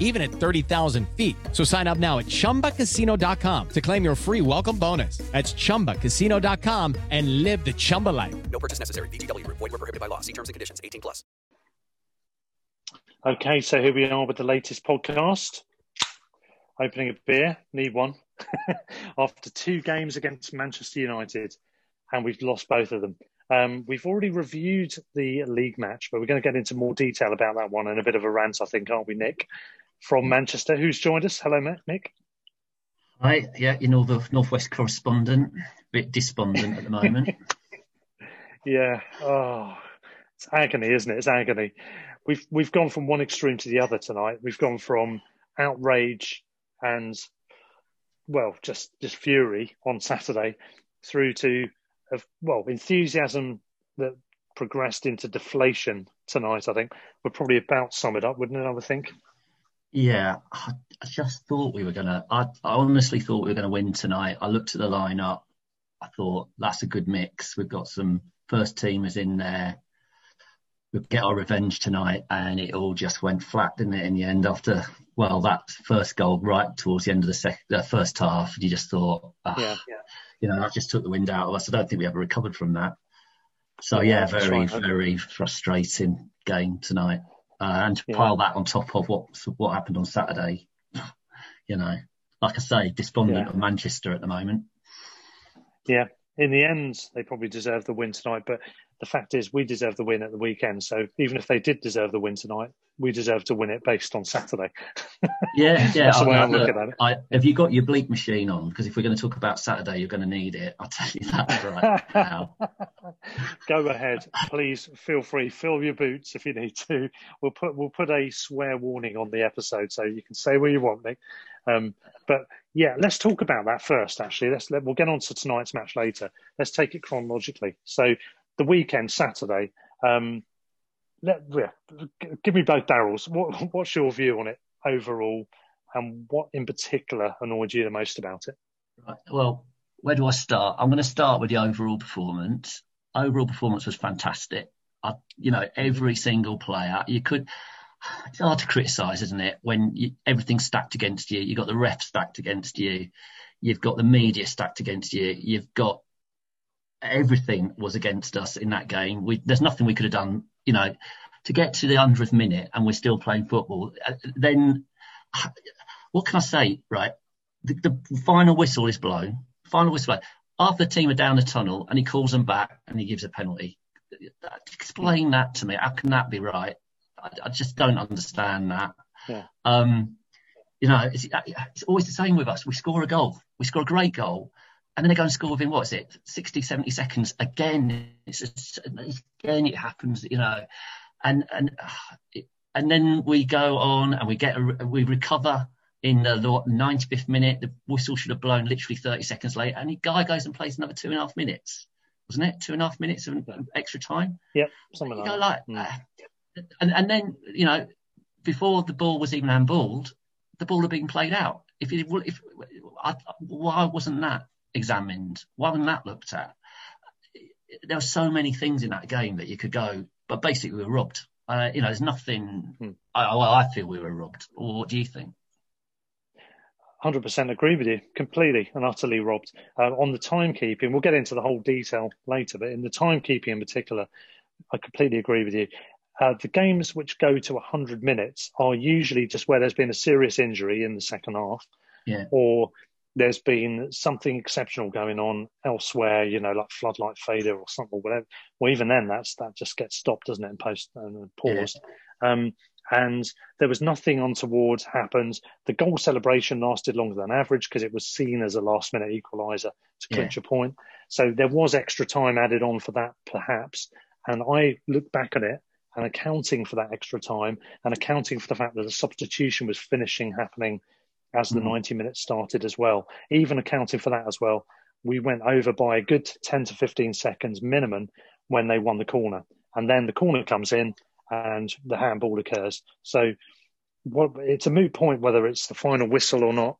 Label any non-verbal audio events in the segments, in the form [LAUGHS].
even at 30,000 feet. So sign up now at ChumbaCasino.com to claim your free welcome bonus. That's ChumbaCasino.com and live the Chumba life. No purchase necessary. VGW Group. Void were prohibited by law. See terms and conditions. 18 plus. Okay, so here we are with the latest podcast. Opening a beer, need one. [LAUGHS] After two games against Manchester United, and we've lost both of them. Um, we've already reviewed the league match, but we're going to get into more detail about that one and a bit of a rant, I think, aren't we, Nick? From Manchester, who's joined us? Hello, Nick. Hi, yeah, you know the Northwest correspondent, a bit despondent at the moment. [LAUGHS] yeah, oh, it's agony, isn't it? It's agony. We've we've gone from one extreme to the other tonight. We've gone from outrage and well, just just fury on Saturday through to well enthusiasm that progressed into deflation tonight. I think would probably about sum it up, wouldn't it? I would think. Yeah, I, I just thought we were gonna. I, I honestly thought we were gonna win tonight. I looked at the lineup. I thought that's a good mix. We've got some first teamers in there. We'll get our revenge tonight, and it all just went flat, didn't it? In the end, after well, that first goal right towards the end of the second, the first half, you just thought, ah, yeah, yeah you know, that just took the wind out of us. I don't think we ever recovered from that. So yeah, very, very frustrating game tonight. Uh, and to yeah. pile that on top of what what happened on Saturday, [SIGHS] you know, like I say, despondent yeah. of Manchester at the moment. Yeah, in the end, they probably deserve the win tonight. But the fact is, we deserve the win at the weekend. So even if they did deserve the win tonight, we deserve to win it based on Saturday. Yeah, yeah. [LAUGHS] That's the way I, looking at it. I, have you got your bleep machine on? Because if we're going to talk about Saturday, you're going to need it. I'll tell you that [LAUGHS] right now. [LAUGHS] Go ahead, please. Feel free. Fill your boots if you need to. We'll put we'll put a swear warning on the episode, so you can say what you want, Nick. Um, but yeah, let's talk about that first. Actually, let's let, we'll get on to tonight's match later. Let's take it chronologically. So the weekend, Saturday. Um, let, yeah, give me both barrels. What, what's your view on it overall, and what in particular annoyed you the most about it? Right. Well, where do I start? I'm going to start with the overall performance. Overall performance was fantastic. I, you know, every single player you could. It's hard to criticise, isn't it? When you, everything's stacked against you, you've got the ref stacked against you, you've got the media stacked against you, you've got everything was against us in that game. We, there's nothing we could have done, you know, to get to the hundredth minute and we're still playing football. Uh, then [SIGHS] what can I say? Right, the, the final whistle is blown. Final whistle. After the team are down the tunnel and he calls them back and he gives a penalty. Explain that to me. How can that be right? I, I just don't understand that. Yeah. Um, you know, it's, it's always the same with us. We score a goal. We score a great goal and then they go and score within what is it 60 70 seconds again. It's just, again it happens you know. And and and then we go on and we get a, we recover in the, the 95th minute. The whistle should have blown literally 30 seconds later and the guy goes and plays another two and a half minutes wasn't it? Two and a half minutes of extra time? Yep something like, like mm. uh, and and then you know before the ball was even handballed the ball had been played out. If it if I, why wasn't that examined? Why wasn't that looked at? there were so many things in that game that you could go, but basically we were robbed. Uh, you know, there's nothing. Hmm. I, well, I feel we were robbed. Or what do you think? 100% agree with you, completely and utterly robbed. Uh, on the timekeeping, we'll get into the whole detail later, but in the timekeeping in particular, I completely agree with you. Uh, the games which go to 100 minutes are usually just where there's been a serious injury in the second half, Yeah. or there's been something exceptional going on elsewhere, you know, like floodlight failure or something, or whatever. Well, even then, that's that just gets stopped, doesn't it, and post and paused. Um, and there was nothing untoward happened. The goal celebration lasted longer than average because it was seen as a last minute equaliser to clinch a point. So there was extra time added on for that, perhaps. And I look back at it and accounting for that extra time and accounting for the fact that the substitution was finishing happening as the mm-hmm. 90 minutes started as well. Even accounting for that as well, we went over by a good 10 to 15 seconds minimum when they won the corner. And then the corner comes in and the handball occurs. So what, it's a moot point whether it's the final whistle or not.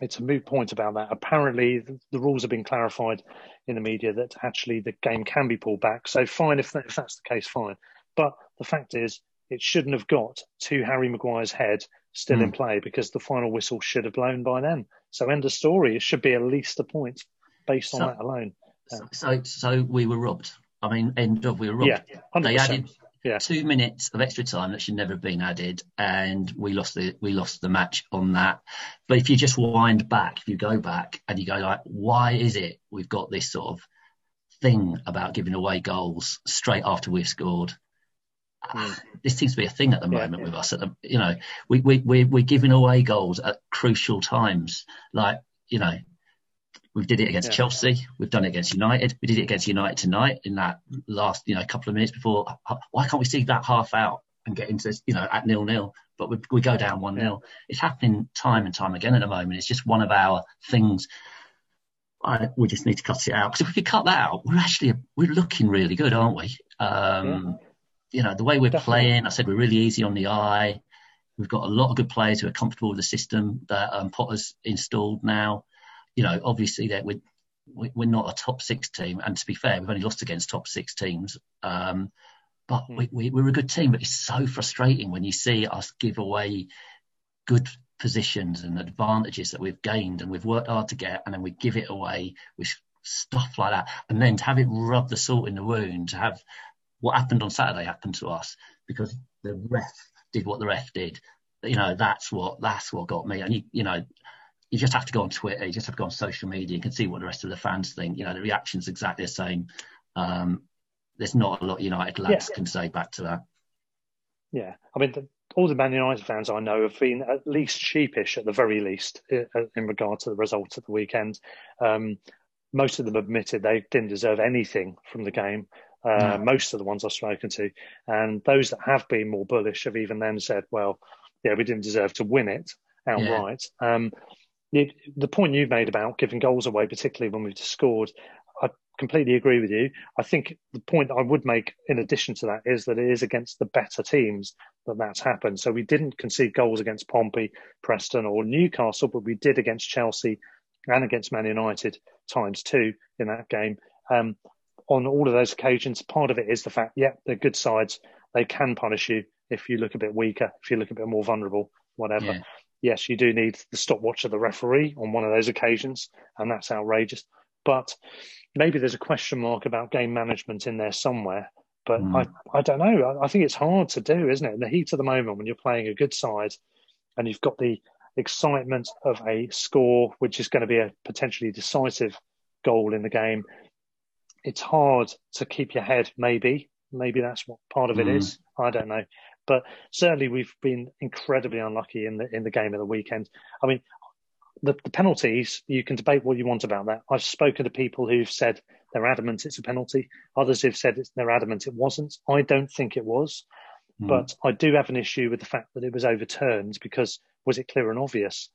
It's a moot point about that. Apparently, the, the rules have been clarified in the media that actually the game can be pulled back. So fine if, that, if that's the case, fine. But the fact is, it shouldn't have got to Harry Maguire's head still in hmm. play because the final whistle should have blown by then. So end of story. It should be at least a point based on So- that alone. So, so, so we were robbed. I mean, end of we were robbed. Yeah, 100%. They added Yeah. two minutes of extra time that should never have been added, and we lost the we lost the match on that. But if you just wind back, if you go back and you go like, why is it we've got this sort of thing about giving away goals straight after we've scored? [LAUGHS] This seems to be a thing at the moment yeah. with us. At the, you know, we we we we're giving away goals at crucial times, like you know. We did it against Yeah. Chelsea. We've done it against United. We did it against United tonight in that last, you know, couple of minutes before. Why can't we see that half out and get into, you know, at nil nil? But we, we go down one nil. It's happening time and time again at the moment. It's just one of our things. I, we just need to cut it out because if we could cut that out, we're actually we're looking really good, aren't we? Um, You know, the way we're Definitely. playing. I said we're really easy on the eye. We've got a lot of good players who are comfortable with the system that um, Potter's installed now. You know, obviously that we're we- we're not a top six team, and to be fair, we've only lost against top six teams. Um, but we, we, we're a good team. But it's so frustrating when you see us give away good positions and advantages that we've gained and we've worked hard to get, and then we give it away with stuff like that, and then to have it rub the salt in the wound, to have what happened on Saturday happened to us because the ref did what the ref did. You know, that's what that's what got me. And you, you know, you just have to go on Twitter, you just have to go on social media, you can see what the rest of the fans think. You know, the reaction's exactly the same. Um, there's not a lot United lads Yeah. can say back to that. Yeah, I mean, the, all the Man United fans I know have been at least sheepish, at the very least, in, in regard to the result at the weekend. Um, most of them admitted they didn't deserve anything from the game. Uh. Most of the ones I've spoken to, and those that have been more bullish have even then said, "Well, yeah, we didn't deserve to win it outright." Um, it, the point you've made about giving goals away, particularly when we've scored, I completely agree with you. I think the point I would make, in addition to that, is that it is against the better teams that that's happened. So we didn't concede goals against Pompey, Preston, or Newcastle, but we did against Chelsea and against Man United times two in that game. Um, on all of those occasions, part of it is the fact, yeah, they're good sides. They can punish you if you look a bit weaker, if you look a bit more vulnerable, whatever. Yeah. Yes, you do need the stopwatch of the referee on one of those occasions, and that's outrageous. But maybe there's a question mark about game management in there somewhere. But Mm. I, I don't know. I, I think it's hard to do, isn't it? In the heat of the moment, when you're playing a good side and you've got the excitement of a score, which is going to be a potentially decisive goal in the game, it's hard to keep your head. Maybe, maybe that's what part of it Mm. is. I don't know, but certainly we've been incredibly unlucky in the in the game of the weekend. I mean, the, the penalties. You can debate what you want about that. I've spoken to people who've said they're adamant it's a penalty. Others have said it's, they're adamant it wasn't. I don't think it was, Mm. but I do have an issue with the fact that it was overturned because was it clear and obvious?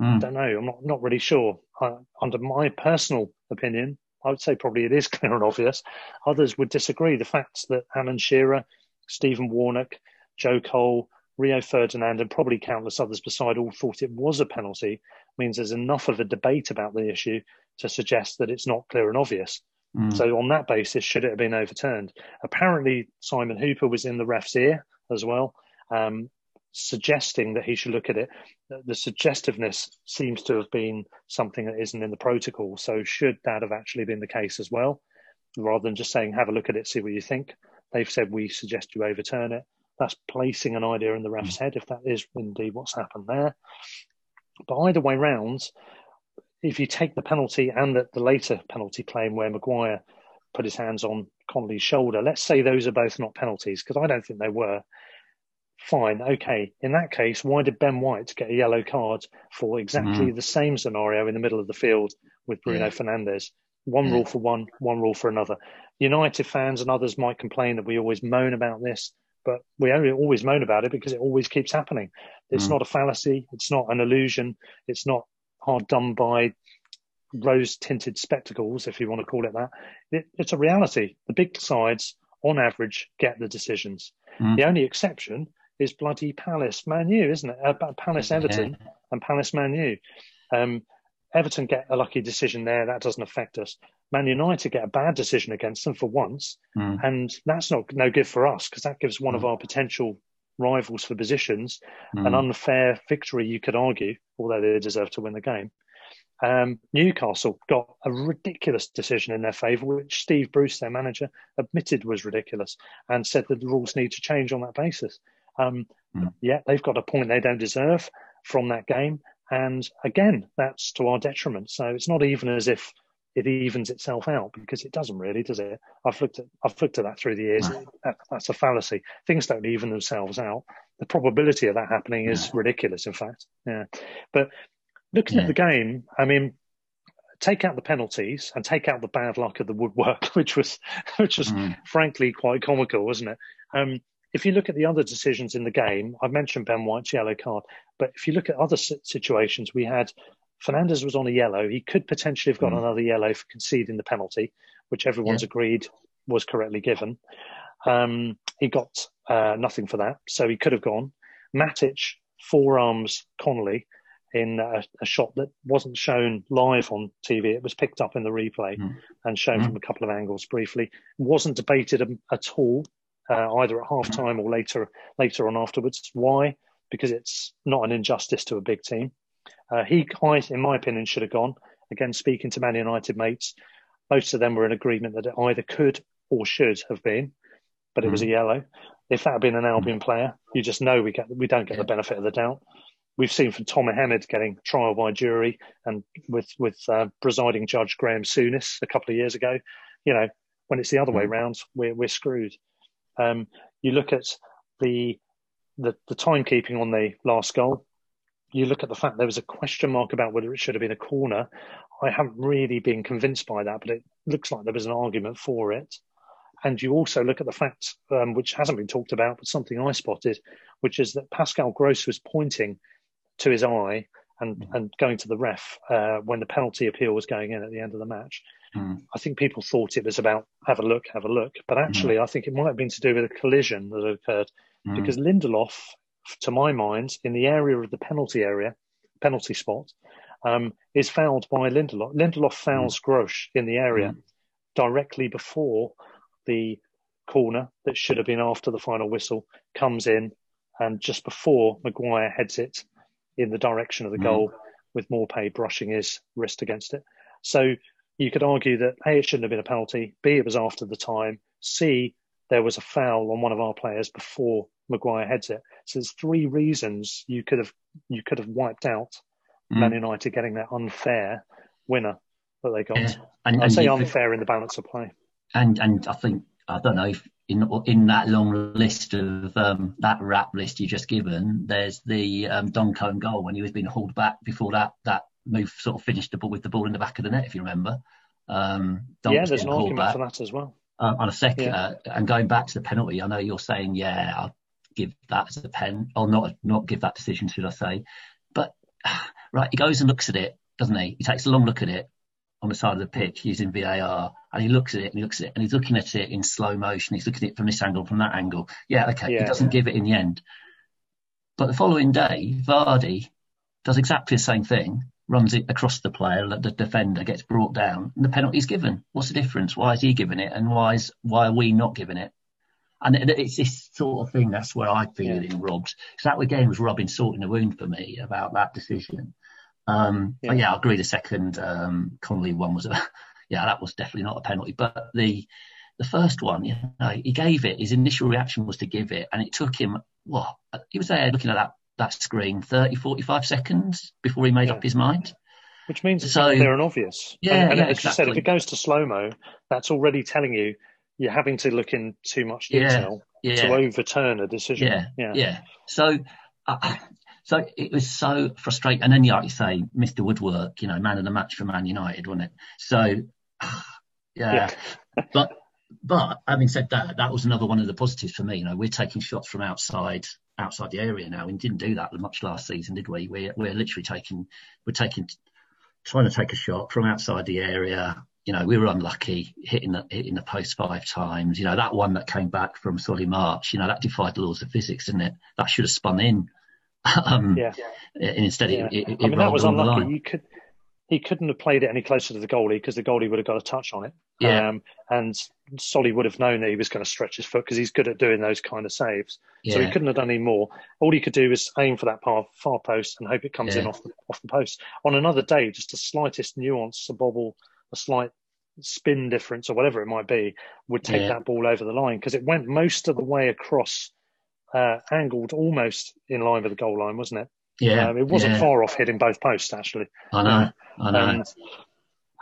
Mm. I don't know. I'm not, not really sure. I, under my personal opinion, I would say probably it is [LAUGHS] clear and obvious. Others would disagree. The fact that Alan Shearer, Stephen Warnock, Joe Cole, Rio Ferdinand, and probably countless others beside all thought it was a penalty means there's enough of a debate about the issue to suggest that it's not clear and obvious. Mm. So on that basis, should it have been overturned? Apparently, Simon Hooper was in the ref's ear as well, um, suggesting that he should look at it. The suggestiveness seems to have been something that isn't in the protocol. So should that have actually been the case as well, rather than just saying, have a look at it, see what you think? They've said, we suggest you overturn it. That's placing an idea in the hmm. ref's head, if that is indeed what's happened there. But either way round, if you take the penalty and the, the later penalty claim where Maguire put his hands on Connolly's shoulder, let's say those are both not penalties, because I don't think they were. Fine, okay. In that case, why did Ben White get a yellow card for exactly Mm. the same scenario in the middle of the field with Bruno Yeah. Fernandes? One Yeah. rule for one, one rule for another. United fans and others might complain that we always moan about this, but we only always moan about it because it always keeps happening. It's Mm. not a fallacy. It's not an illusion. It's not hard done by rose tinted spectacles, if you want to call it that. It, it's a reality. The big sides, on average, get the decisions. Mm. The only exception is bloody Palace Man U, isn't it? Uh, Palace Everton and Palace Man U. Um, Everton get a lucky decision there. That doesn't affect us. Man United get a bad decision against them for once, Mm. and that's not no good for us because that gives one of Mm. our potential rivals for positions an Mm. unfair victory, you could argue, although they deserve to win the game. Um, Newcastle got a ridiculous decision in their favour, which Steve Bruce, their manager, admitted was ridiculous and said that the rules need to change on that basis. Um, Mm. Yeah, they've got a point they don't deserve from that game. And again, that's to our detriment. So it's not even as if it evens itself out because it doesn't really, does it? I've looked at I've looked at that through the years. That, that's a fallacy. Things don't even themselves out. The probability of that happening is ridiculous. In fact, yeah. But looking Yeah. at the game, I mean, take out the penalties and take out the bad luck of the woodwork, [LAUGHS] which was which was Mm. frankly quite comical, wasn't it? Um, if you look at the other decisions in the game, I've mentioned Ben White's yellow card, but if you look at other situations, we had Fernandes was on a yellow. He could potentially have got Mm. another yellow for conceding the penalty, which everyone's Yeah. agreed was correctly given. Um, he got uh, nothing for that, so he could have gone. Matic forearms Connolly in a, a shot that wasn't shown live on TV. It was picked up in the replay Mm. and shown Mm. from a couple of angles briefly. wasn't debated um, at all, uh, either at half time or later later on afterwards. Why? Because it's not an injustice to a big team. Uh, he, in my opinion, should have gone. Again, speaking to Man United mates, most of them were in agreement that it either could or should have been, but it was a yellow. If that had been an Albion player, you just know we get we don't get the benefit of the doubt. We've seen from Tom Mohamed getting trial by jury, and with with uh, presiding judge Graham Souness a couple of years ago. You know, when it's the other way round, we're we're screwed. Um, you look at the the, the timekeeping on the last goal. You look at the fact there was a question mark about whether it should have been a corner. I haven't really been convinced by that, but it looks like there was an argument for it. And you also look at the fact, um, which hasn't been talked about, but something I spotted, which is that Pascal Gross was pointing to his eye and, and going to the ref uh, when the penalty appeal was going in at the end of the match. Mm. I think people thought it was about have a look, have a look, but actually, I think it might have been to do with a collision that occurred Mm. because Lindelof, to my mind, in the area of the penalty area, penalty spot, um, is fouled by Lindelof. Lindelof fouls Gross in the area directly before the corner that should have been after the final whistle comes in, and just before Maguire heads it in the direction of the Mm. goal, with Maupay brushing his wrist against it. So you could argue that A, it shouldn't have been a penalty, B, it was after the time, C, there was a foul on one of our players before Maguire heads it. So there's three reasons you could have you could have wiped out Man United getting that unfair winner that they got. Yeah. And, I'd and say unfair in the balance of play. and and I think I don't know if in in that long list of um, that rap list you just given, there's the um, Don Cohen goal when he was being hauled back before that that move sort of finished the ball with the ball in the back of the net, if you remember. Um, yeah, there's an argument back. for that as well. Uh, on a second, Yeah. uh, and going back to the penalty, I know you're saying, yeah, I'll give that as a pen, or not, not give that decision, should I say? But [SIGHS] right, he goes and looks at it, doesn't he? He takes a long look at it on the side of the pitch using VAR, and he looks at it and he looks at it, and he's looking at it in slow motion. He's looking at it from this angle, from that angle. Yeah, okay, Yeah. he doesn't give it in the end. But the following day, Vardy does exactly the same thing, runs it across the player, the defender gets brought down, and the penalty's given. What's the difference? Why is he giving it, and why is why are we not giving it? And it's this sort of thing. That's where I feel yeah. it robbed. So that again was rubbing salt in the wound for me about that decision. Um, yeah. yeah, I agree. The second um, Connolly one was a, [LAUGHS] yeah, that was definitely not a penalty. But the the first one, you know, he gave it. His initial reaction was to give it, and it took him what he was there looking at that that screen 30, 45 seconds before he made yeah. up his mind. Which means it's so, clear and obvious. Yeah, and, and yeah, as exactly. you said, if it goes to slow mo, that's already telling you you're having to look in too much detail yeah, yeah. to overturn a decision. Yeah, yeah. yeah. So, uh, so it was so frustrating. And then, like you say, Mr. Woodwork, you know, man of the match for Man United, wasn't it? So, [SIGHS] yeah. but but having said that, that was another one of the positives for me. You know, we're taking shots from outside outside the area now, and didn't do that much last season, did we? We're we're literally taking we're taking trying to take a shot from outside the area. You know, we were unlucky hitting the hitting the post five times. You know, that one that came back from Solly March, you know, that defied the laws of physics, didn't it? That should have spun in. [LAUGHS] um, yeah. And instead, yeah. it, it, it I mean, that was unlucky. You could he couldn't have played it any closer to the goalie because the goalie would have got a touch on it. Yeah. Um, and Solly would have known that he was going to stretch his foot because he's good at doing those kind of saves. Yeah. So he couldn't have done any more. All he could do was aim for that far, far post and hope it comes yeah. in off the, off the post. On another day, just the slightest nuance, a bobble, a slight spin difference or whatever it might be, would take yeah. that ball over the line because it went most of the way across, uh, angled almost in line with the goal line, wasn't it? Yeah, um, it wasn't yeah. far off hitting both posts actually. I know, uh, I know. And,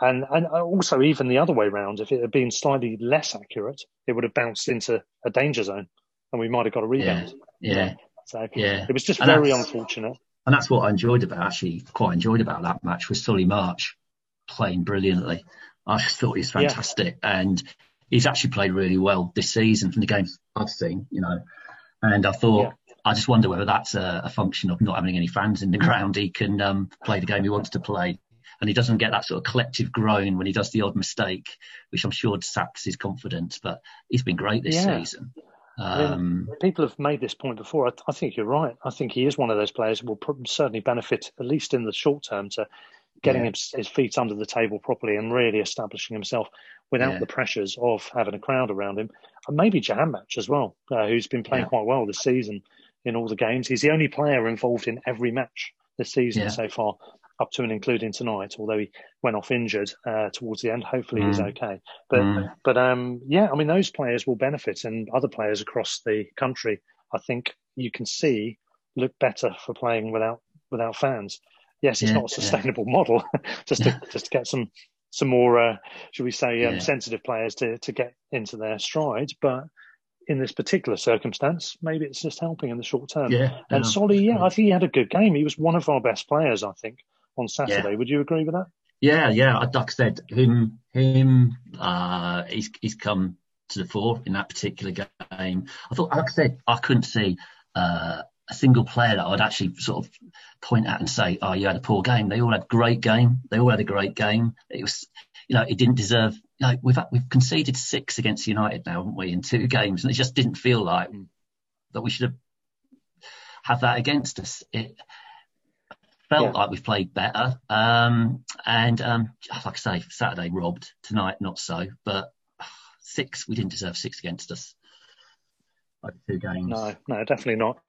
and and also even the other way round, if it had been slightly less accurate, it would have bounced into a danger zone, and we might have got a rebound. Yeah, yeah. So yeah. it was just and very unfortunate. And that's what I enjoyed about actually quite enjoyed about that match was Solly March playing brilliantly. I just thought he was fantastic, yeah. and he's actually played really well this season from the games I've seen. You know, and I thought I just wonder whether that's a, a, function of not having any fans in the [LAUGHS] ground. He can um, play the game he wants to play, and he doesn't get that sort of collective groan when he does the odd mistake, which I'm sure saps his confidence. But he's been great this yeah. season. Um, people have made this point before. I, I, think you're right. I think he is one of those players who will certainly benefit, at least in the short term, to getting yeah. his, his, feet under the table properly and really establishing himself without yeah. the pressures of having a crowd around him. And maybe Jahanbakhsh as well, uh, who's been playing yeah. quite well this season in all the games. He's the only player involved in every match this season yeah. so far, up to and including tonight. Although he went off injured uh, towards the end, hopefully mm. he's okay. But mm. but um, yeah, I mean those players will benefit, and other players across the country, I think you can see look better for playing without without fans. Yes, it's yeah, not a sustainable yeah. [LAUGHS] model. just to just to get some some more, uh, should we say, um, sensitive players to to get into their stride, but in this particular circumstance, maybe it's just helping in the short term. Yeah. And Solly, yeah, I think he had a good game. He was one of our best players, I think, on Saturday. Yeah. Would you agree with that? Yeah, yeah. Like I said, him, him, uh, he's, he's come to the fore in that particular game. I thought, like I said, I couldn't see, uh, a single player that I'd actually sort of point at and say, "Oh, you had a poor game." They all had a great game. They all had a great game. It was, you know, it didn't deserve Like we've we've conceded six against United now, haven't we, in two games, and it just didn't feel like that we should have have that against us. It felt yeah. like we've played better, um, and um, like I say, Saturday robbed, tonight not so, but six we didn't deserve six against us. Like two games. No, no, definitely not.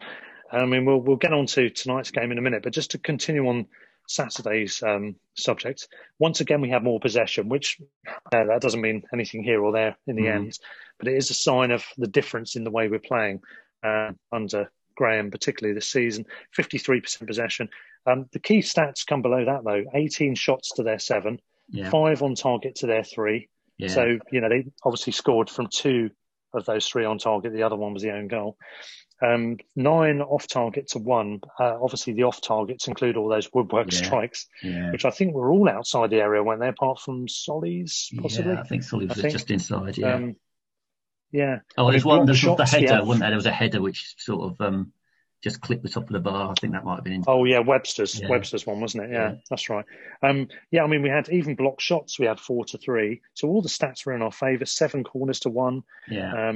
I mean, we'll we'll get on to tonight's game in a minute, but just to continue on Saturday's um, subject. Once again, we have more possession, which uh, that doesn't mean anything here or there in the mm. end, but it is a sign of the difference in the way we're playing uh, under Graham, particularly this season. 53% possession. Um, the key stats come below that, though 18 shots to their seven, yeah. five on target to their three. Yeah. So, you know, they obviously scored from two of those three on target. The other one was the own goal. Um, nine off target to one. Uh, obviously, the off targets include all those woodwork yeah. strikes, yeah. which I think were all outside the area, weren't they? Apart from Solly's, possibly. Yeah, I think Solly was just inside. Yeah. Um, yeah. Oh, there's one. There's shots, the header, yeah. wasn't there? There was a header which sort of um, just clipped the top of the bar. I think that might have been. In- oh yeah, Webster's yeah. Webster's one, wasn't it? Yeah, yeah, that's right. Um, yeah, I mean we had even block shots. We had four to three, so all the stats were in our favour. Seven corners to one. Yeah.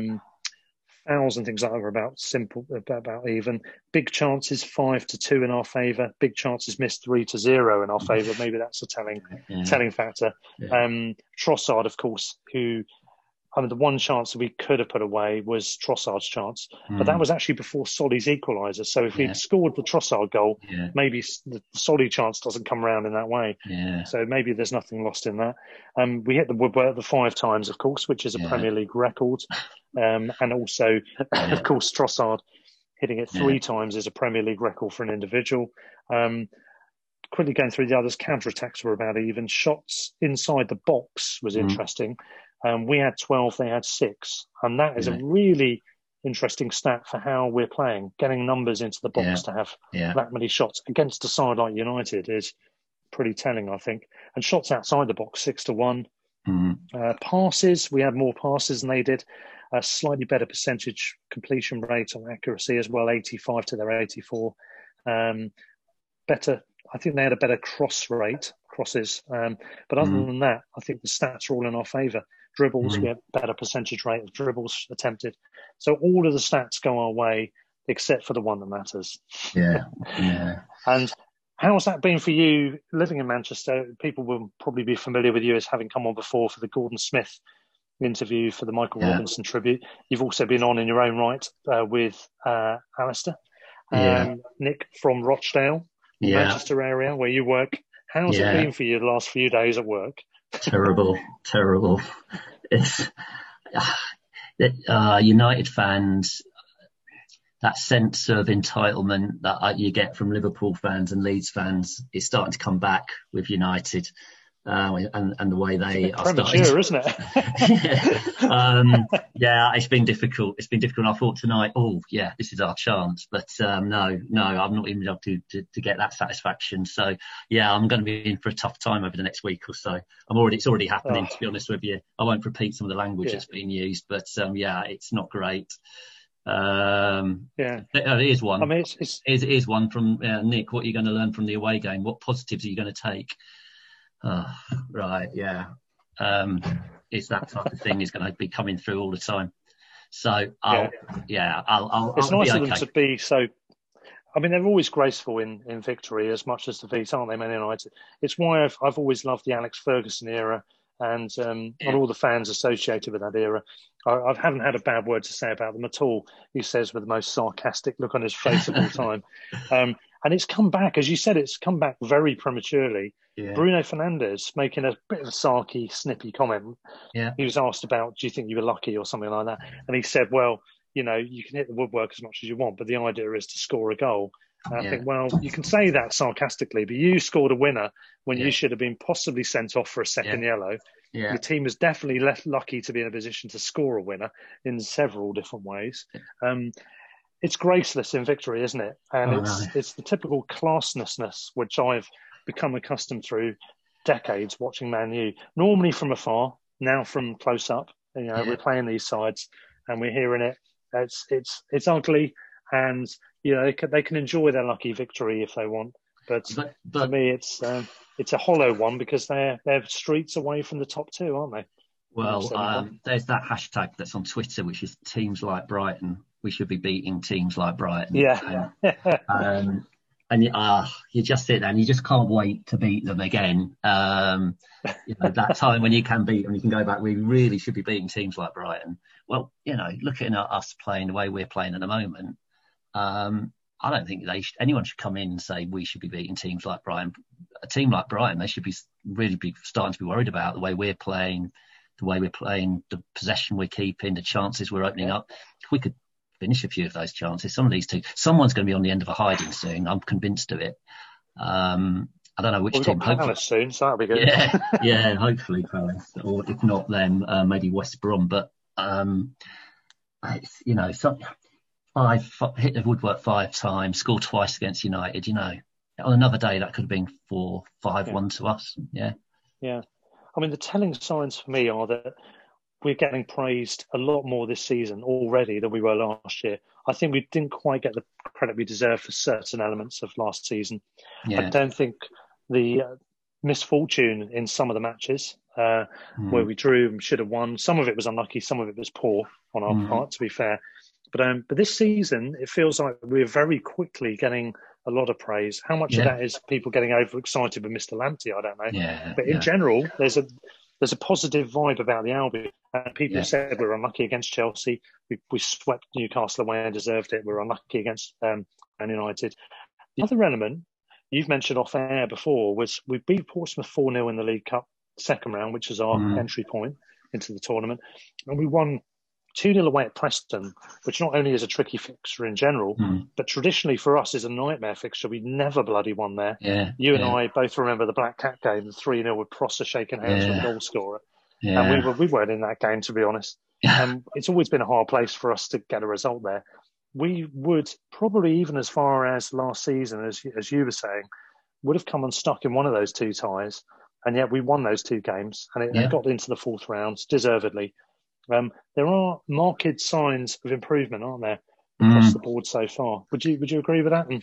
Um, fouls and things like that were about simple, about, about even. Big chances five to two in our favour. Big chances missed three to zero in our favour. [LAUGHS] Maybe that's a telling Yeah. telling factor. Yeah. Um, Trossard, of course, who I mean, the one chance that we could have put away was Trossard's chance, but that was actually before Solly's equaliser. So if Hmm. Yeah. we'd scored the Trossard goal, Yeah. maybe the Solly chance doesn't come around in that way. Yeah. So maybe there's nothing lost in that. Um, we hit the woodwork the five times, of course, which is a. Premier League record, um, and also, of course, Trossard hitting it three times is a Premier League record for an individual. Um, quickly going through the others, counter attacks were about even. Shots inside the box was Mm. Um, we had 12, they had six. And that is Yeah. a really interesting stat for how we're playing. Getting numbers into the box Yeah. to have Yeah. that many shots against a side like United is pretty telling, I think. And shots outside the box, six to one. Mm. Uh, passes, we had more passes than they did. A slightly better percentage completion rate on accuracy as well, 85 to their 84. Um, better, I think they had a better cross rate, crosses. Um, but other Mm. than that, I think the stats are all in our favour. Dribbles, Mm. we had better percentage rate of dribbles attempted. So all of the stats go our way, except for the one that matters. Yeah. [LAUGHS] Yeah. And how's that been for you living in Manchester? People will probably be familiar with you as having come on before for the Gordon Smith interview for the Michael Yeah. Robinson tribute. You've also been on in your own right uh, with uh, Alistair, um, Yeah. Nick from Rochdale, Yeah. Manchester area where you work. How's it been for you the last few days at work? Terrible, terrible. It's uh, United fans. That sense of entitlement that uh, you get from Liverpool fans and Leeds fans is starting to come back with United, uh, and and the way they are starting. Premature, isn't it? [LAUGHS] [LAUGHS] yeah. Um, yeah, it's been difficult. It's been difficult. I thought tonight, oh yeah, this is our chance, but um, no, no, I'm not even able to, to to get that satisfaction. So yeah, I'm going to be in for a tough time over the next week or so. I'm already, it's already happening. Oh. To be honest with you, I won't repeat some of the language Yeah. that's being used, but um, yeah, it's not great. Um, yeah. there is one. I mean, it's, it's Here's, here's one from uh, Nick. What are you going to learn from the away game? What positives are you going to take? Oh, right, yeah. Um, it's that type of thing is going to be coming through all the time. So, I'll, yeah, I'll, I'll, it's I'll nice of them to be so. I mean, they're always graceful in, in victory as much as the defeat, aren't they, Man United? It's why I've, I've always loved the Alex Ferguson era and um, Yeah. all the fans associated with that era. I, I haven't had a bad word to say about them at all. He says with the most sarcastic look on his face of all time. [LAUGHS] Um, and it's come back, as you said, it's come back very prematurely. Yeah, Bruno Fernandes making a bit of a sarky, snippy comment. Yeah. He was asked about, do you think you were lucky or something like that? And he said, well, you know, you can hit the woodwork as much as you want, but the idea is to score a goal. And I think, well, you can say that sarcastically, but you scored a winner when Yeah. you should have been possibly sent off for a second yellow. yeah, Your team was definitely less lucky to be in a position to score a winner in several different ways. Um, it's graceless in victory, isn't it? And Oh, it's no. it's the typical classlessness which I've become accustomed through decades watching Man U. Normally from afar, now from close up. You know, Yeah. we're playing these sides and we're hearing it. It's it's it's ugly, and you know they can, they can enjoy their lucky victory if they want. But but, for but me, it's um, it's a hollow one because they're they're streets away from the top two, aren't they? well, um, there's that hashtag that's on Twitter, which is teams like Brighton. We should be beating teams like Brighton. Yeah. um, and you, uh, you just sit there and you just can't wait to beat them again. Um, you know, that time when you can beat them, you can go back. We really should be beating teams like Brighton. Well, you know, looking at us playing the way we're playing at the moment, um, I don't think they should, anyone should come in and say we should be beating teams like Brighton. A team like Brighton, they should be really be starting to be worried about the way we're playing, the way we're playing, the possession we're keeping, the chances we're opening up. If we could finish a few of those chances. Some of these two, someone's going to be on the end of a hiding soon. I'm convinced of it. Um, I don't know which Well, team. Hopefully, Palace soon, so that'll be good. yeah, [LAUGHS] yeah, hopefully Palace, or if not them, uh, maybe West Brom. But um, it's, you know, so, five f- hit the woodwork five times, score twice against United. You know, on another day that could have been four, five, Yeah. one to us. Yeah, Yeah. I mean, the telling signs for me are that we're getting praised a lot more this season already than we were last year. I think we didn't quite get the credit we deserve for certain elements of last season. I don't think the uh, misfortune in some of the matches uh, Mm. where we drew and should have won, some of it was unlucky, some of it was poor on our Mm. part, to be fair. But um, but this season, it feels like we're very quickly getting a lot of praise. How much of that is people getting overexcited with Mr. Lamptey? I don't know. Yeah, But in yeah. general, there's a there's a positive vibe about the Albion. And people Yeah. said we're unlucky against Chelsea. We, we swept Newcastle away and deserved it. We're unlucky against um, Man United. The other element you've mentioned off air before was we beat Portsmouth 4 0 in the League Cup second round, which is our Mm. entry point into the tournament. And we won 2 0 away at Preston, which not only is a tricky fixture in general, Mm. but traditionally for us is a nightmare fixture. We never bloody won there. Yeah, You and yeah, I both remember the Black Cat game, the 3 0 with Prosser shaking hands with Yeah. the goal scorer. yeah. And we, were, we weren't in that game, to be honest. Um, it's always been a hard place for us to get a result there. We would probably, even as far as last season, as, as you were saying, would have come unstuck in one of those two ties. And yet we won those two games and it got into the fourth round deservedly. Um, there are marked signs of improvement, aren't there, across Mm. the board so far? Would you would you agree with that? And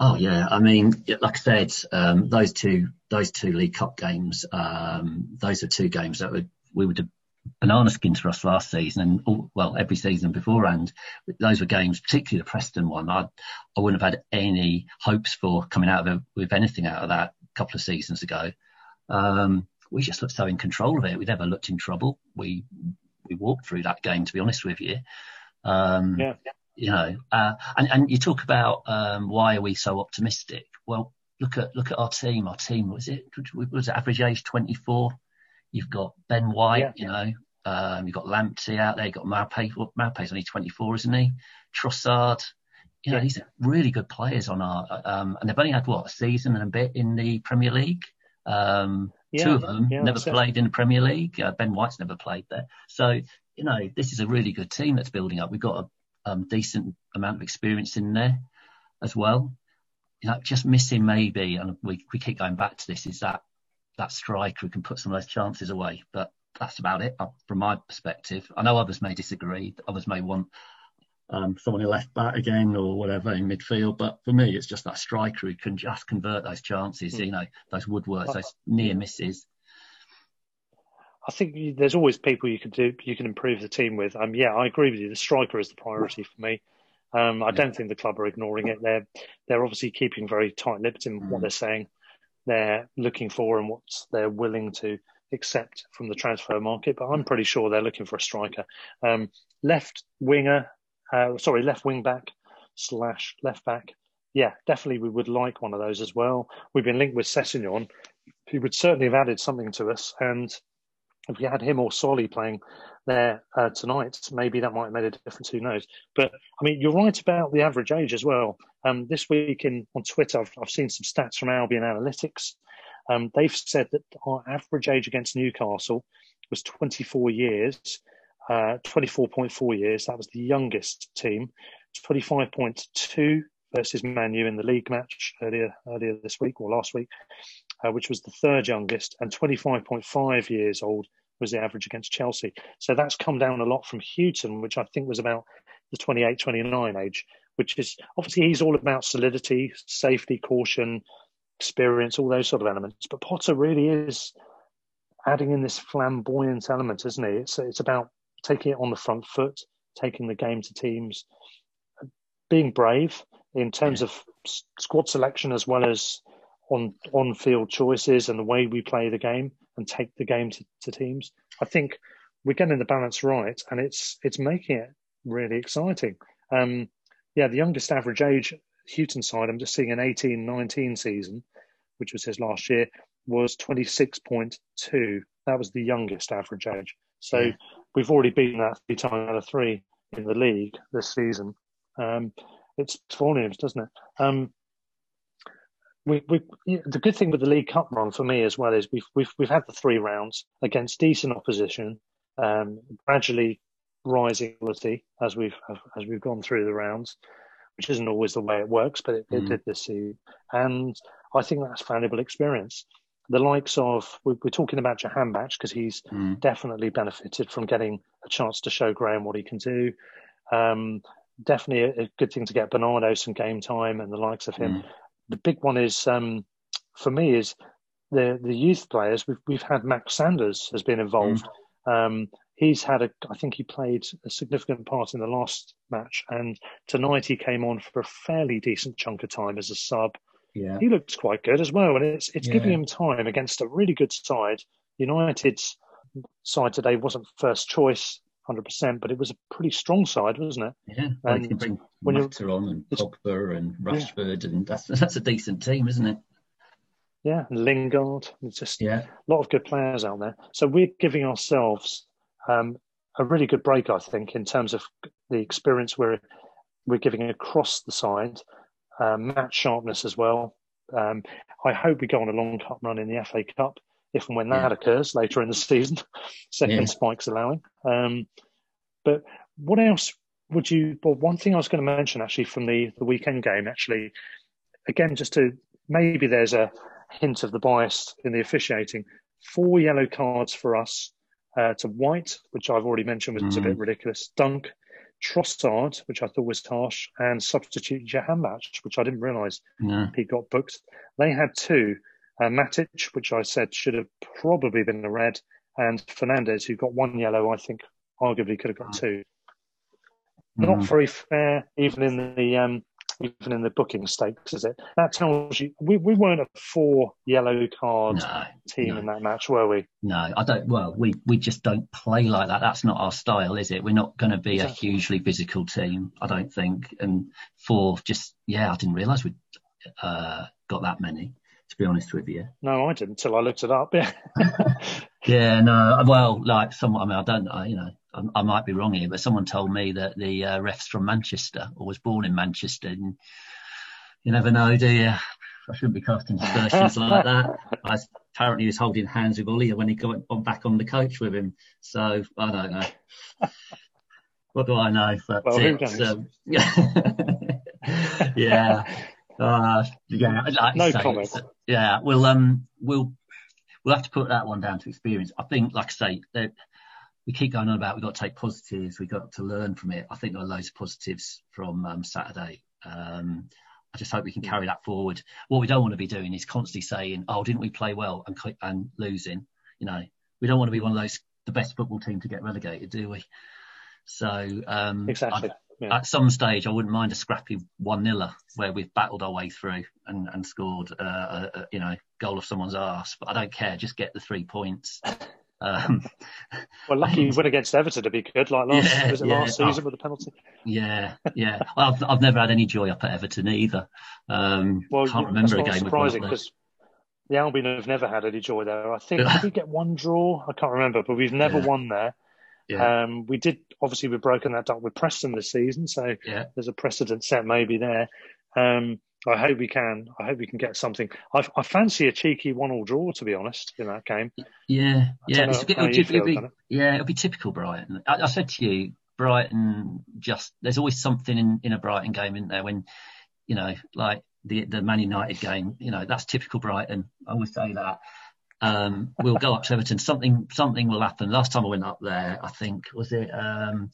Oh yeah, I mean, like I said, um, those two those two League Cup games, um, those are two games that would we would have banana skins for us last season, and all, well, every season beforehand. Those were games, particularly the Preston one. I I wouldn't have had any hopes for coming out of it with anything out of that a couple of seasons ago. Um, we just looked so in control of it. We never looked in trouble. We we walked through that game, to be honest with you. Um, yeah, you know, uh, and, and you talk about um, why are we so optimistic? Well, look at look at our team. Our team was it was it average age 24. You've got Ben White, Yeah. you know, um, you've got Lamptey out there. You've got Maupay. Well, Maupay's only 24, isn't he? Trossard. You know, Yeah. these are really good players on our, um, and they've only had what a season and a bit in the Premier League. Um, Yeah, two of them yeah, never played in the Premier League. Uh, ben White's never played there. So, you know, this is a really good team that's building up. We've got a um, decent amount of experience in there as well. You know, just missing maybe, and we, we keep going back to this, is that that striker who can put some of those chances away. But that's about it uh, from my perspective. I know others may disagree. Others may want um, someone who left back again or whatever in midfield. But for me, it's just that striker who can just convert those chances. Mm. You know, those woodworks, those near misses. I think there's always people you can do, you can improve the team with. Um, yeah, I agree with you. The striker is the priority for me. Um, I don't think the club are ignoring it. They're they're obviously keeping very tight-lipped in what Mm. they're saying. They're looking for and what they're willing to accept from the transfer market. But I'm pretty sure they're looking for a striker. Um, left winger, uh, sorry, left wing back slash left back. Yeah, definitely we would like one of those as well. We've been linked with Sessegnon, He would certainly have added something to us. And if we had him or Solly playing there uh, tonight, maybe that might have made a difference. Who knows? But I mean, you're right about the average age as well. Um, this week in on Twitter, I've, I've seen some stats from Albion Analytics. Um, they've said that our average age against Newcastle was 24 years, uh, 24.4 years. That was the youngest team. 25.2 versus Manu in the league match earlier earlier this week or last week, uh, which was the third youngest, and 25.5 years old was the average against Chelsea. So that's come down a lot from Hughton, which I think was about the 28, 29 age, which is obviously he's all about solidity, safety, caution, experience, all those sort of elements. But Potter really is adding in this flamboyant element, isn't he? It's, it's about taking it on the front foot, taking the game to teams, being brave in terms of squad selection as well as on on field choices and the way we play the game and take the game to, to teams. I think we're getting the balance right, and it's it's making it really exciting. Um, yeah, the youngest average age Hughton side, I'm just seeing an 18-19 season, which was his last year, was 26.2. That was the youngest average age. So Yeah. We've already beaten that three times out of three in the league this season. Um, it's volumes, doesn't it? Um, we, we, the good thing with the League Cup run for me as well is we've we've we've had the three rounds against decent opposition, um, gradually rising quality as we've as we've gone through the rounds, which isn't always the way it works, but it, it Mm. did this season, and I think that's valuable experience. The likes of we- we're talking about Jahanbakhsh because he's Mm. definitely benefited from getting a chance to show Graham what he can do. Um, definitely a, a good thing to get Bernardo some game time and the likes of him. Mm. The big one is um, for me is the the youth players. We've we've had Max Sanders has been involved. Um, he's had a, I think he played a significant part in the last match, and tonight he came on for a fairly decent chunk of time as a sub. Yeah. He looks quite good as well, and it's it's Yeah. giving him time against a really good side. United's side today wasn't first choice, hundred percent, but it was a pretty strong side, wasn't it? Yeah, And can bring when Mata on and Pogba and Rashford, and that's that's a decent team, isn't it? Yeah, and Lingard. It's just Yeah, a lot of good players out there. So we're giving ourselves um, a really good break, I think, in terms of the experience we're we're giving across the side, um, match sharpness as well. Um, I hope we go on a long cup run in the FA Cup if and when that Yeah. occurs later in the season, [LAUGHS] second Yeah. spikes allowing. Um, but what else would you? Well, one thing I was going to mention actually from the the weekend game, actually, again, just to maybe there's a hint of the bias in the officiating. Four yellow cards for us uh, to White, which I've already mentioned was a Mm. bit ridiculous. Dunk, Trossard, which I thought was harsh, and substitute Jahanbakhsh, which I didn't realise no, he got booked. They had two. Uh, Matic, which I said should have probably been a red, and Fernandes, who got one yellow, I think arguably could have got two. Not Mm. very fair, even in the um, even in the booking stakes, is it? That tells you we, we weren't a four yellow card no, team no. in that match, were we? no. I don't. Well, we we just don't play like that. That's not our style, is it? We're not going to be a hugely physical team. I don't think. And for just yeah, I didn't realise we uh, got that many. To be honest with you. No, I didn't until I looked it up. Yeah. [LAUGHS] [LAUGHS] Yeah, no. Well, like someone, I mean, I don't, I, you know, I, I might be wrong here, but someone told me that the uh, ref's from Manchester or was born in Manchester. And you never know, do you? I shouldn't be casting aspersions like that. [LAUGHS] I, apparently, he was holding hands with Ole when he got on back on the coach with him. So I don't know. What do I know? But Well, knows? um, [LAUGHS] yeah, uh, yeah. Like No comment. Yeah, we'll um, we'll we'll have to put that one down to experience. I think, like I say, that we keep going on about we've got to take positives, we've got to learn from it. I think there are loads of positives from um, Saturday. Um, I just hope we can carry that forward. What we don't want to be doing is constantly saying, "Oh, didn't we play well?" and and losing. You know, we don't want to be one of those the best football team to get relegated, do we? So um, Exactly. I- Yeah. at some stage, I wouldn't mind a scrappy one niller where we've battled our way through and, and scored, uh, a, a, you know, goal of someone's arse. But I don't care. Just get the three points. Um, [LAUGHS] Well, lucky you win against Everton to be good, like last Yeah, was it yeah. last season Oh. with the penalty? yeah, yeah. I've I've never had any joy up at Everton either. Um, Well, can't remember a game surprising because the Albion have never had any joy there. I think [LAUGHS] we get one draw. I can't remember, but we've never Yeah. won there. Yeah, Um, we did obviously we've broken that up with Preston this season, so yeah. there's a precedent set maybe there. Um, I hope we can. I hope we can get something. I, I fancy a cheeky one-all draw, to be honest, in that game. Yeah, yeah. It's know a bit, it'll, it'll be, it. yeah, it'll be typical Brighton. I, I said to you, Brighton just there's always something in, in a Brighton game, isn't there? When you know, like the the Man United game, you know, that's typical Brighton. I always say that. Um, we'll go up to Everton. Something something will happen. Last time I went up there, I think was it. Um,